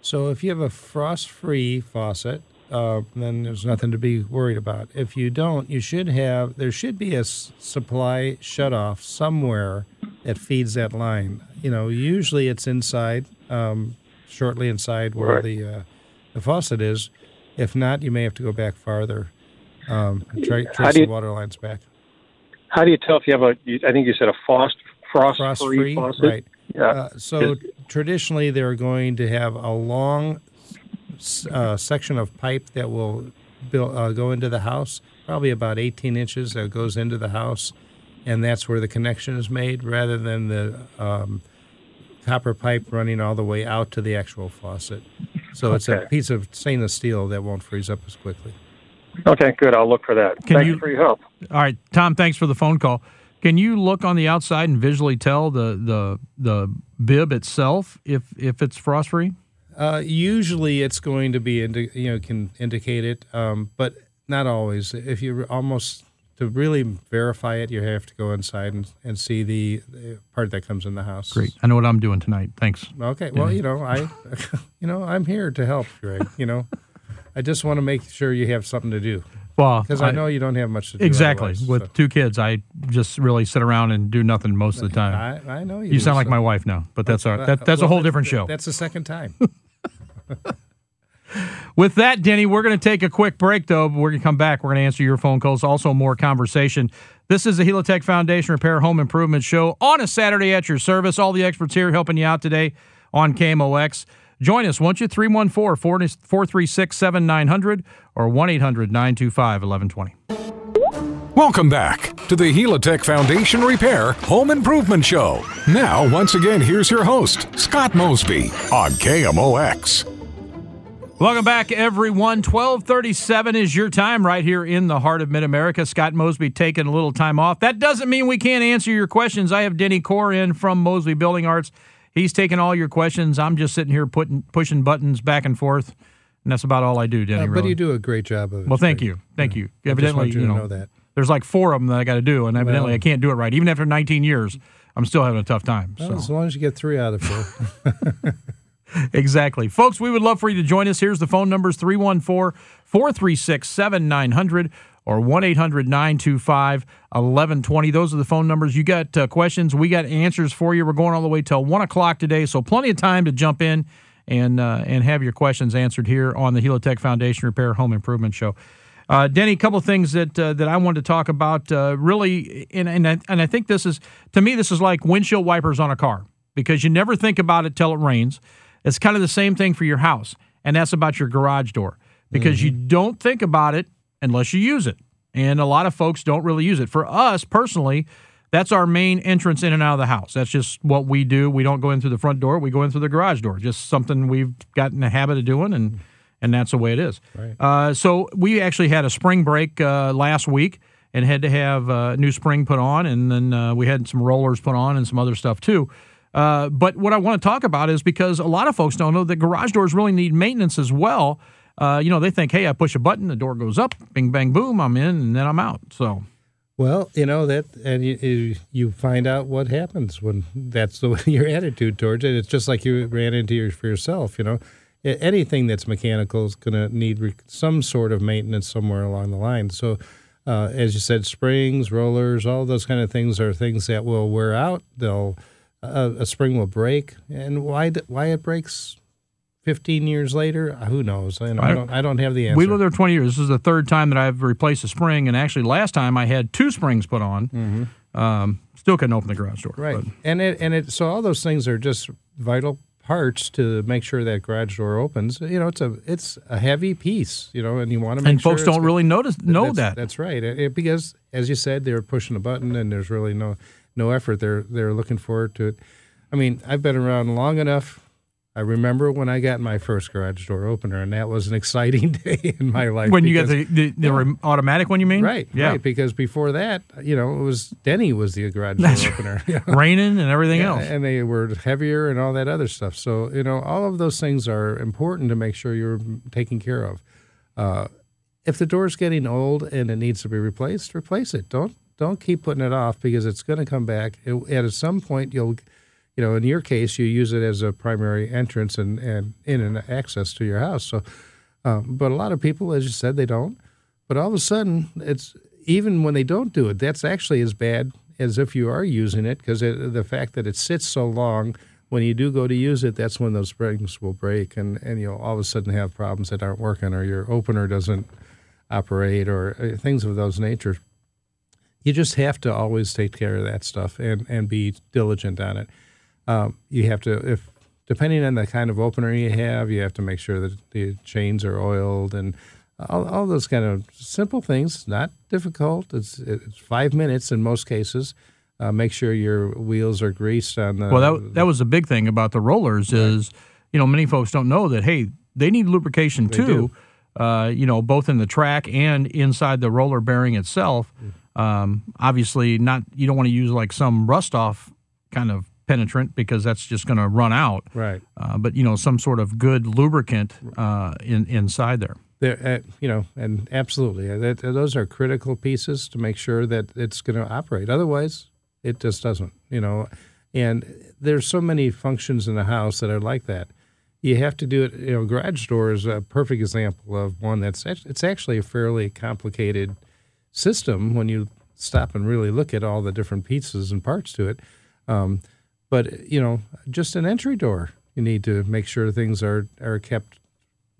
So if you have a frost-free faucet, uh, then there's nothing to be worried about. If you don't, you should have. There should be a s- supply shut-off somewhere that feeds that line. You know, usually it's inside, um, shortly inside where Right. the uh, the faucet is. If not, you may have to go back farther. Um, and try, trace do the water lines back. How do you tell if you have a? I think you said a frost frost, Frost-free, free faucet. right? Yeah. Uh, so traditionally, they're going to have a long uh, section of pipe that will build, uh, go into the house, probably about 18 inches that goes into the house, and that's where the connection is made, rather than the um, copper pipe running all the way out to the actual faucet. So it's a piece of stainless steel that won't freeze up as quickly. Okay, good. I'll look for that. Can Thank you- you for your help. All right, Tom. Thanks for the phone call. Can you look on the outside and visually tell the the the bib itself if if it's frost free? Uh, usually, it's going to be indi- you know can indicate it, um, but not always. If you almost to really verify it, you have to go inside and, and see the, the part that comes in the house. Great. I know what I'm doing tonight. Thanks. Okay. Well, you know, I, *laughs* you know, I'm here to help, Greg. You know, *laughs* I just want to make sure you have something to do. Well, because I, know you don't have much to do. Exactly. With so. two kids, I just really sit around and do nothing most of the time. I, I know you. You do, sound like my wife now, but that's our, Uh, that, that's a well, whole different show. That's the second time. *laughs* With that, Denny, we're going to take a quick break, though. We're going to come back. We're going to answer your phone calls. Also, more conversation. This is the Helitech Foundation Repair Home Improvement Show on a Saturday at your service. All the experts here helping you out today on KMOX. Join us, won't you? 314 436 7900 or 1 800 925 1120. Welcome back to the Helitech Foundation Repair Home Improvement Show. Now, once again, here's your host, Scott Mosby on KMOX. Welcome back, everyone. 1237 is your time right here in the heart of Mid-America. Scott Mosby taking a little time off. That doesn't mean we can't answer your questions. I have Denny Core in from Mosby Building Arts. He's taking all your questions. I'm just sitting here putting pushing buttons back and forth, and that's about all I do, Denny. Uh, but really. you do a great job of it. Well, thank you, thank you. I just Evidently, want you know, know that. there's like four of them that I got to do, and evidently Well- I can't do it right. Even after 19 years, I'm still having a tough time. Well, so. As long as you get three out of four. *laughs* exactly. Folks, we would love for you to join us. Here's the phone numbers 314 436 7900 or 1 800 925 1120. Those are the phone numbers. You got uh, questions, we got answers for you. We're going all the way till 1 o'clock today, so plenty of time to jump in and, uh, and have your questions answered here on the Helitech Foundation Repair Home Improvement Show. Uh, Denny, a couple of things that uh, that I wanted to talk about. Uh, really, and and I, and I think this is to me this is like windshield wipers on a car because you never think about it till it rains. It's kind of the same thing for your house, and that's about your garage door because you don't think about it unless you use it, and a lot of folks don't really use it. For us personally, that's our main entrance in and out of the house. That's just what we do. We don't go in through the front door; we go in through the garage door. Just something we've gotten a habit of doing, and and that's the way it is. Right. Uh, so we actually had a spring break uh, last week and had to have uh, new spring put on, and then uh, we had some rollers put on and some other stuff too. Uh, but what I want to talk about is because a lot of folks don't know that garage doors really need maintenance as well. Uh, you know, they think, hey, I push a button, the door goes up, bing, bang, boom, I'm in, and then I'm out. So Well, you know that, and you, you find out what happens when that's the *laughs* your attitude towards it. It's just like you ran into your for yourself. You know, anything that's mechanical is going to need some sort of maintenance somewhere along the line. So, uh, as you said, springs, rollers, all those kind of things are things that will wear out. They'll uh, a spring will break, and why why it breaks. Fifteen years later, uh, who knows? I, I don't. I don't have the answer. we lived there 20 years. This is the third time that I've replaced a spring, and actually last time I had two springs put on. Um, still couldn't open the garage door. Right. but- And it and it so all those things are just vital parts to make sure that garage door opens. You know, it's a it's a heavy piece, you know, and you want to make And sure folks don't really notice- know that's, that. That's right. It- because as you said, they're pushing a button and there's really no no effort. They're they're looking forward to it. I mean, I've been around long enough. I remember when I got my first garage door opener, and that was an exciting *laughs* day in my life. when you got the, the, the rem- automatic one, you mean? Right, Yeah. right. Because before that, you know, it was Denny was the garage door opener. you *laughs* know. Raining and everything Yeah, else. And they were heavier and all that other stuff. So, you know, all of those things are important to make sure you're taking care of. Uh, if the door's getting old and it needs to be replaced, replace it. Don't don't keep putting it off because it's going to come back. It, at some point, you'll, you know, in your case, you use it as a primary entrance and, and in and access to your house. So, um, but a lot of people, as you said, they don't. But all of a sudden, it's even when they don't do it, that's actually as bad as if you are using it because the fact that it sits so long, when you do go to use it, that's when those springs will break and, and you'll all of a sudden have problems that aren't working or your opener doesn't operate or uh, things of those nature. You just have to always take care of that stuff and, and be diligent on it. Um, you have to, if depending on the kind of opener you have, you have to make sure that the chains are oiled and all, all those kind of simple things. Not difficult. It's it's five minutes in most cases. Uh, make sure your wheels are greased on the. well, that, that was the big thing about the rollers is, you know, many folks don't know that, hey, they need lubrication They too, uh, you know, both in the track and inside the roller bearing itself. Um, obviously, not you don't want to use like some rust off kind of penetrant because that's just going to run out. Right. Uh, but, you know, some sort of good lubricant uh, in, inside there. There, uh, you know, and absolutely, uh, that, those are critical pieces to make sure that it's going to operate. Otherwise, it just doesn't. You know, and there's so many functions in the house that are like that. You have to do it. You know, garage door is a perfect example of one that's it's actually a fairly complicated system when you stop and really look at all the different pieces and parts to it. Um, but you know, just an entry door, you need to make sure things are are kept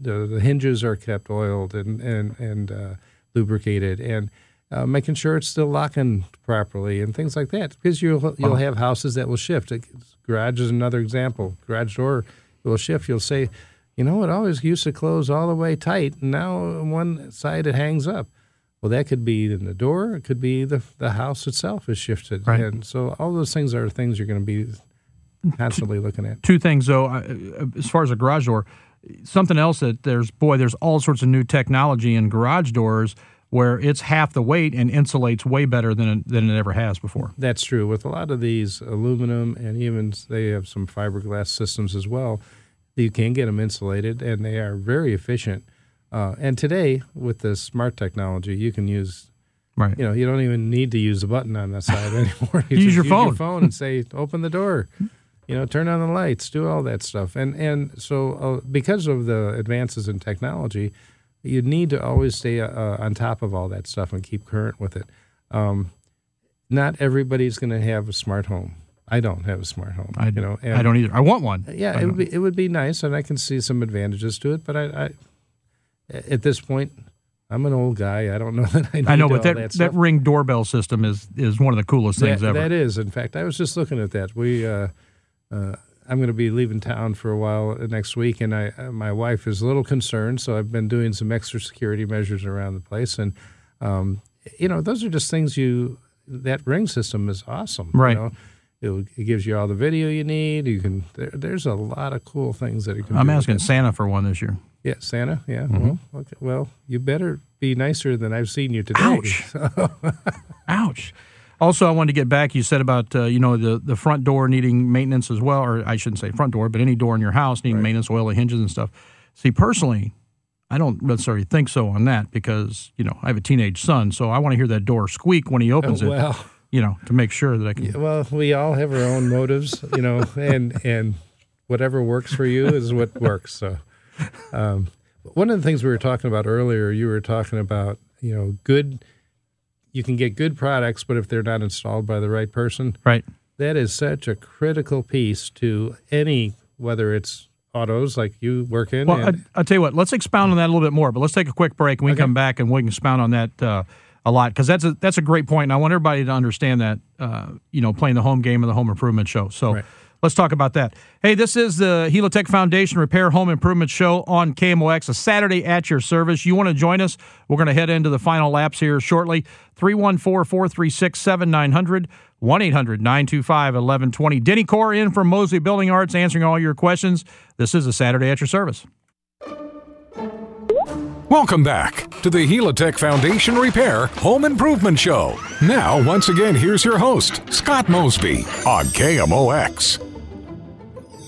the, the hinges are kept oiled and and and uh, lubricated, and uh, making sure it's still locking properly and things like that. Because you'll you'll have houses that will shift. Garage is another example. Garage door will shift. You'll say, you know, it always used to close all the way tight, and now one side it hangs up. Well, that could be in the door. It could be the the house itself is shifted, Right. and so all those things are things you're going to be constantly looking at. Two things though, uh, as far as a garage door, something else that there's boy, there's all sorts of new technology in garage doors where it's half the weight and insulates way better than it, than it ever has before. That's true. With a lot of these aluminum and even they have some fiberglass systems as well, you can get them insulated and they are very efficient. Uh, and today, with the smart technology, you can use, right? You know, you don't even need to use a button on the side *laughs* anymore. You Use just your use phone. your phone and say, "Open the door." You know, turn on the lights, do all that stuff. And and so uh, because of the advances in technology, you need to always stay uh, on top of all that stuff and keep current with it. Um, not everybody's going to have a smart home. I don't have a smart home. I, you know, I don't either. I want one. Yeah, it would be it would be nice, and I can see some advantages to it. But I, I at this point, I'm an old guy. I don't know *laughs* that I. I know, but that that, that, ring doorbell system is is one of the coolest things That- ever. That is, in fact, I was just looking at that. We, uh, uh, I'm going to be leaving town for a while next week, and I, uh, my wife is a little concerned, so I've been doing some extra security measures around the place, and um, you know, those are just things you. That ring system is awesome, Right. You know? It, it gives you all the video you need. You can. There, there's a lot of cool things that you can. I'm do asking. Santa for one this year. Yeah, Santa. Yeah. Mhm. Well, okay. Well, you better be nicer than I've seen you today. Ouch. *laughs* Ouch. Also, I wanted to get back. You said about uh, you know the the front door needing maintenance as well, or I shouldn't say front door, but any door in your house needing maintenance, oil, the hinges and stuff. See, personally, I don't necessarily think so on that because you know I have a teenage son, so I want to hear that door squeak when he opens it. well. you know, to make sure that I can. Well, we all have our own motives, you know, and and whatever works for you is what works. So, um, one of the things we were talking about earlier, you were talking about, you know, good. You can get good products, but if they're not installed by the right person, right, that is such a critical piece to any whether it's autos like you work in. Well, I, and, I'll tell you what. Let's expound on that a little bit more. But let's take a quick break, and we can come back and we can expound on that uh, a lot because that's a that's a great point, and I want everybody to understand that. Uh, you know, playing the home game of the home improvement show. So. Let's talk about that. Hey, this is the Helitech Foundation Repair Home Improvement Show on KMOX, a Saturday at your service. You want to join us? We're going to head into the final laps here shortly. 314 436 7900, 1 800 925 1120. Denny Core in from Mosby Building Arts answering all your questions. This is a Saturday at your service. Welcome back to the Helitech Foundation Repair Home Improvement Show. Now, once again, here's your host, Scott Mosby on KMOX.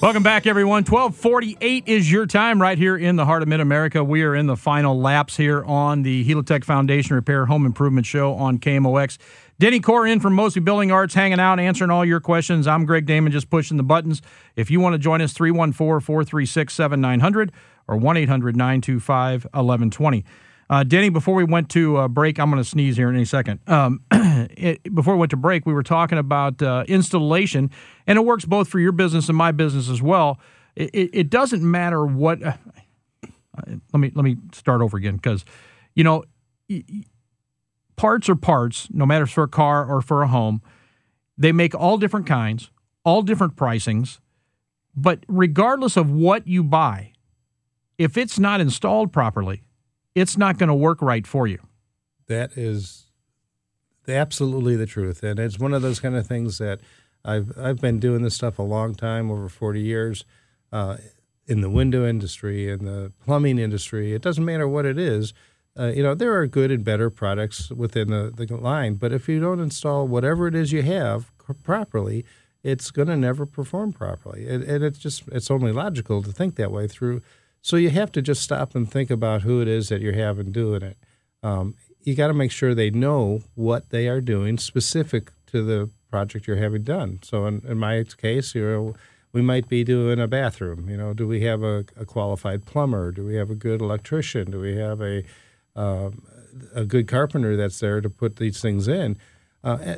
Welcome back, everyone. 1248 is your time right here in the heart of Mid America. We are in the final laps here on the Helitech Foundation Repair Home Improvement Show on KMOX. Denny Core in from Mosby Building Arts, hanging out, answering all your questions. I'm Greg Damon, just pushing the buttons. If you want to join us, 314 436 7900 or 1 800 925 1120. Uh, Denny, before we went to uh, break, I'm going to sneeze here in a second. Um, *clears throat* it, before we went to break, we were talking about uh, installation, and it works both for your business and my business as well. It, it, it doesn't matter what. Uh, let me let me start over again because, you know, parts are parts, no matter for a car or for a home. They make all different kinds, all different pricings, but regardless of what you buy, if it's not installed properly, it's not going to work right for you. That is absolutely the truth, and it's one of those kind of things that I've I've been doing this stuff a long time, over forty years, uh, in the window industry, in the plumbing industry. It doesn't matter what it is. Uh, you know, there are good and better products within the, the line, but if you don't install whatever it is you have c- properly, it's going to never perform properly. And, and it's just it's only logical to think that way through. So you have to just stop and think about who it is that you're having doing it. Um, you got to make sure they know what they are doing specific to the project you're having done. So in, in my case, you know, we might be doing a bathroom. You know, do we have a, a qualified plumber? Do we have a good electrician? Do we have a um, a good carpenter that's there to put these things in? Uh,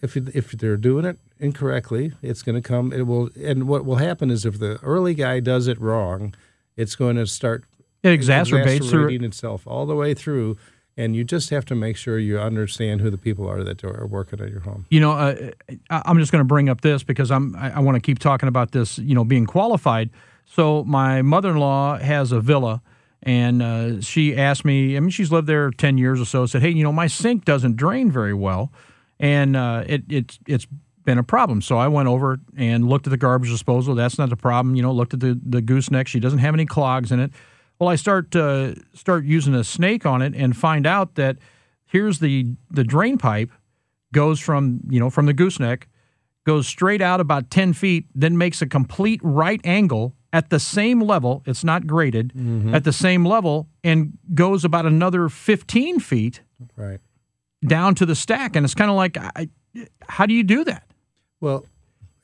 if if they're doing it incorrectly, it's going to come. It will, and what will happen is if the early guy does it wrong, it's going to start It exacerbates exacerbating itself all the way through. And you just have to make sure you understand who the people are that are working at your home. You know, uh, I'm just going to bring up this because I'm I, I want to keep talking about this. You know, being qualified. So my mother-in-law has a villa, and uh, she asked me. I mean, she's lived there ten years or so. Said, hey, you know, my sink doesn't drain very well, and uh, it it's it's been a problem. So I went over and looked at the garbage disposal. That's not the problem. You know, looked at the the gooseneck. She doesn't have any clogs in it. Well, I start uh, start using a snake on it and find out that here's the the drain pipe goes from you know from the gooseneck goes straight out about 10 feet then makes a complete right angle at the same level it's not graded at the same level and goes about another 15 feet Right. down to the stack and it's kind of like I, how do you do that Well,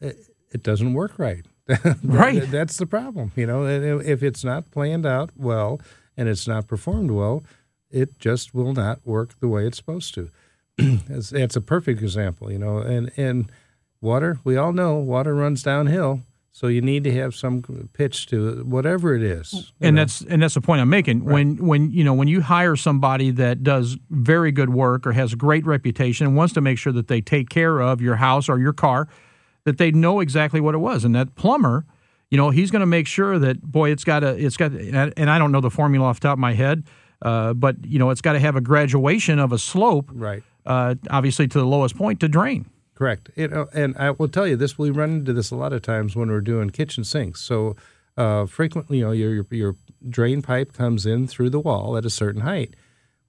it, it doesn't work right. *laughs* Right. That's the problem. You know, if it's not planned out well and it's not performed well, it just will not work the way it's supposed to. *clears throat* it's, it's a perfect example, you know. And and water, we all know water runs downhill, so you need to have some pitch to it, whatever it is. and know. that's and that's the point I'm making. When when you know when you hire somebody that does very good work or has a great reputation and wants to make sure that they take care of your house or your car, that they know exactly what it was. And that plumber, you know, he's going to make sure that boy, it's got a it's got and I- and I don't know the formula off the top of my head, uh, but you know, it's got to have a graduation of a slope, right? Uh, obviously to the lowest point to drain. Correct. It, uh, and I will tell you this: we run into this a lot of times when we're doing kitchen sinks. So uh, frequently, you know, your, your your drain pipe comes in through the wall at a certain height.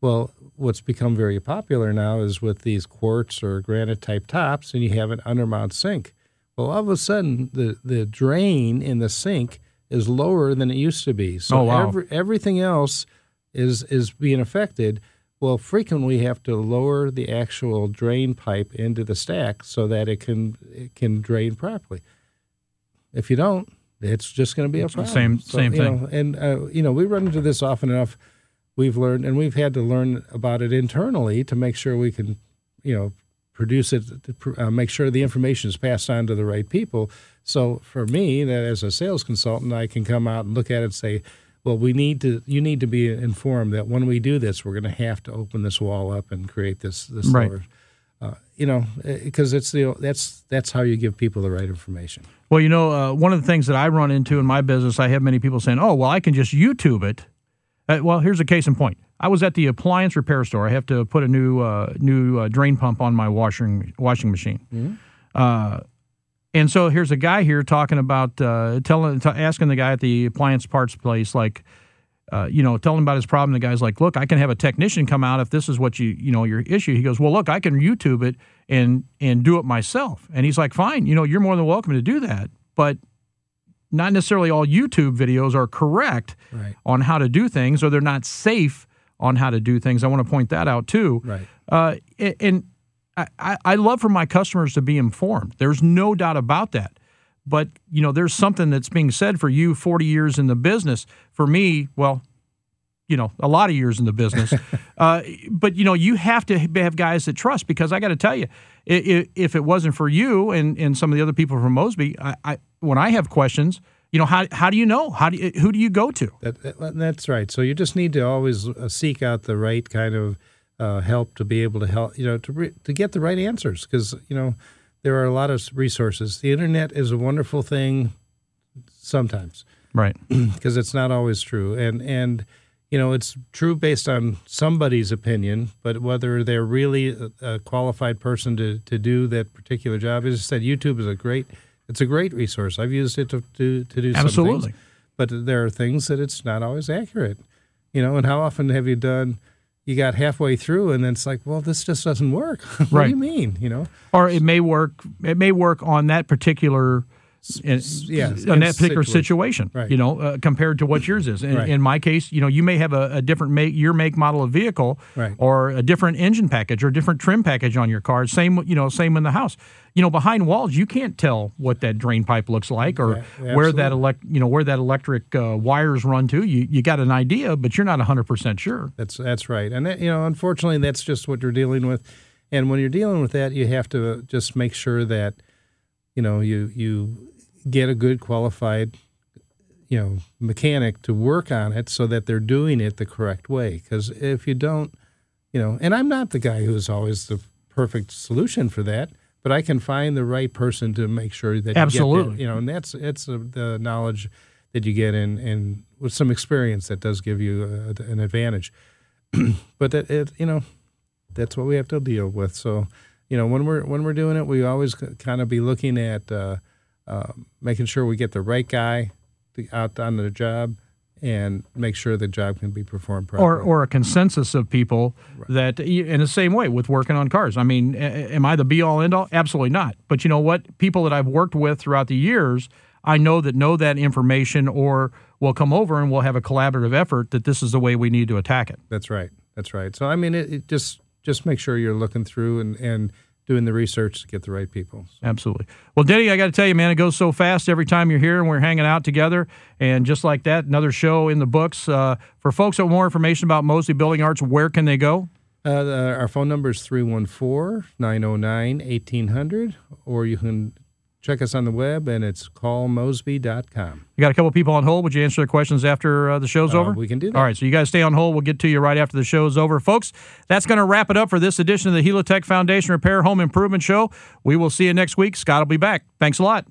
Well, what's become very popular now is with these quartz or granite type tops, and you have an undermount sink. Well, all of a sudden, the the drain in the sink is lower than it used to be. So Oh, wow. every, everything else is is being affected. Well, frequently we have to lower the actual drain pipe into the stack so that it can it can drain properly. If you don't, it's just going to be a problem. same- same thing. know, and uh, you know, we run into this often enough. We've learned, and we've had to learn about it internally to make sure we can, you know, produce it, to pr- uh, make sure the information is passed on to the right people. So for me, that as a sales consultant, I can come out and look at it and say, well, we need to. You need to be informed that when we do this, we're going to have to open this wall up and create this this Right. lower. Uh, you know, because it's the that's that's how you give people the right information. Well, you know, uh, one of the things that I run into in my business, I have many people saying, "Oh, well, I can just YouTube it." Uh, well, here's a case in point. I was at the appliance repair store. I have to put a new uh, new uh, drain pump on my washing washing machine. Uh, and so here's a guy here talking about uh, telling, t- asking the guy at the appliance parts place, like, uh, you know, telling him about his problem. The guy's like, "Look, I can have a technician come out if this is what you, you know, your issue." He goes, "Well, look, I can YouTube it and and do it myself." And he's like, "Fine, you know, you're more than welcome to do that, but not necessarily all YouTube videos are correct Right. on how to do things, or they're not safe on how to do things. I want to point that out too. Right. Uh, and I, I- love for my customers to be informed. There's no doubt about that. But you know, there's something that's being said for you 40 years in the business. For me, well, you know, a lot of years in the business. *laughs* uh, but you know, you have to have guys that trust because I got to tell you, i- i- if it wasn't for you and, and some of the other people from Mosby, I, I when I have questions, you know, how how do you know? How do you, who do you go to? That, that- that's right. So you just need to always uh, seek out the right kind of uh, help to be able to help, you know, to re- to get the right answers because you know there are a lot of resources. The internet is a wonderful thing sometimes, right? *clears throat* Because it's not always true, and and you know it's true based on somebody's opinion, but whether they're really a, a qualified person to to do that particular job, as I said, YouTube is a great. It's a great resource. I've used it to to, to do some Absolutely. things, but there are things that it's not always accurate. You know, and how often have you done? You got halfway through, and then it's like, well, this just doesn't work. *laughs* what do you mean? You know, or it may work. It may work on that particular. In, yeah, in that particular situation. situation, Right. you know, uh, compared to what yours is. In, Right. in my case, you know, you may have a, a different make, your make, model of vehicle, Right. or a different engine package, or different trim package on your car. Same, you know, same in the house. You know, behind walls, you can't tell what that drain pipe looks like, or Yeah, where that elect, you know, where that electric uh, wires run to. You you got an idea, but you're not 100 percent sure. That's that's right, and that, you know, unfortunately, that's just what you're dealing with. And when you're dealing with that, you have to just make sure that you know you you get a good qualified you know mechanic to work on it so that they're doing it the correct way. Because if you don't, you know, and I'm not the guy who's always the perfect solution for that, but I can find the right person to make sure that Absolutely. you, that, you know, and that's it's uh, the knowledge that you get in and with some experience that does give you a, an advantage. *clears throat* but that it, you know, that's what we have to deal with. So, you know, when we're when we're doing it, we always kind of be looking at uh, uh, making sure we get the right guy to, out on the job and make sure the job can be performed properly. or or a consensus of people that in the same way with working on cars. I mean, am I the be all end all? Absolutely not. But you know what? People that I've worked with throughout the years, I know that know that information or will come over and we'll have a collaborative effort that this is the way we need to attack it. That's right. That's right. So I mean, it, it just just make sure you're looking through and and doing the research to get the right people. Absolutely. Well, Denny, I got to tell you, man, it goes so fast every time you're here and we're hanging out together. And just like that, another show in the books. Uh, for folks that want more information about Mosby Building Arts, where can they go? Uh, the, our phone number is 314 909 1800, or you can check us on the web and it's callmosby.com. You got a couple people on hold. Would you answer their questions after uh, the show's Uh, over? we can do that. All right, so you guys stay on hold. We'll get to you right after the show's over. Folks, that's going to wrap it up for this edition of the Helitech Foundation Repair Home Improvement Show. We will see you next week. Scott will be back. Thanks a lot.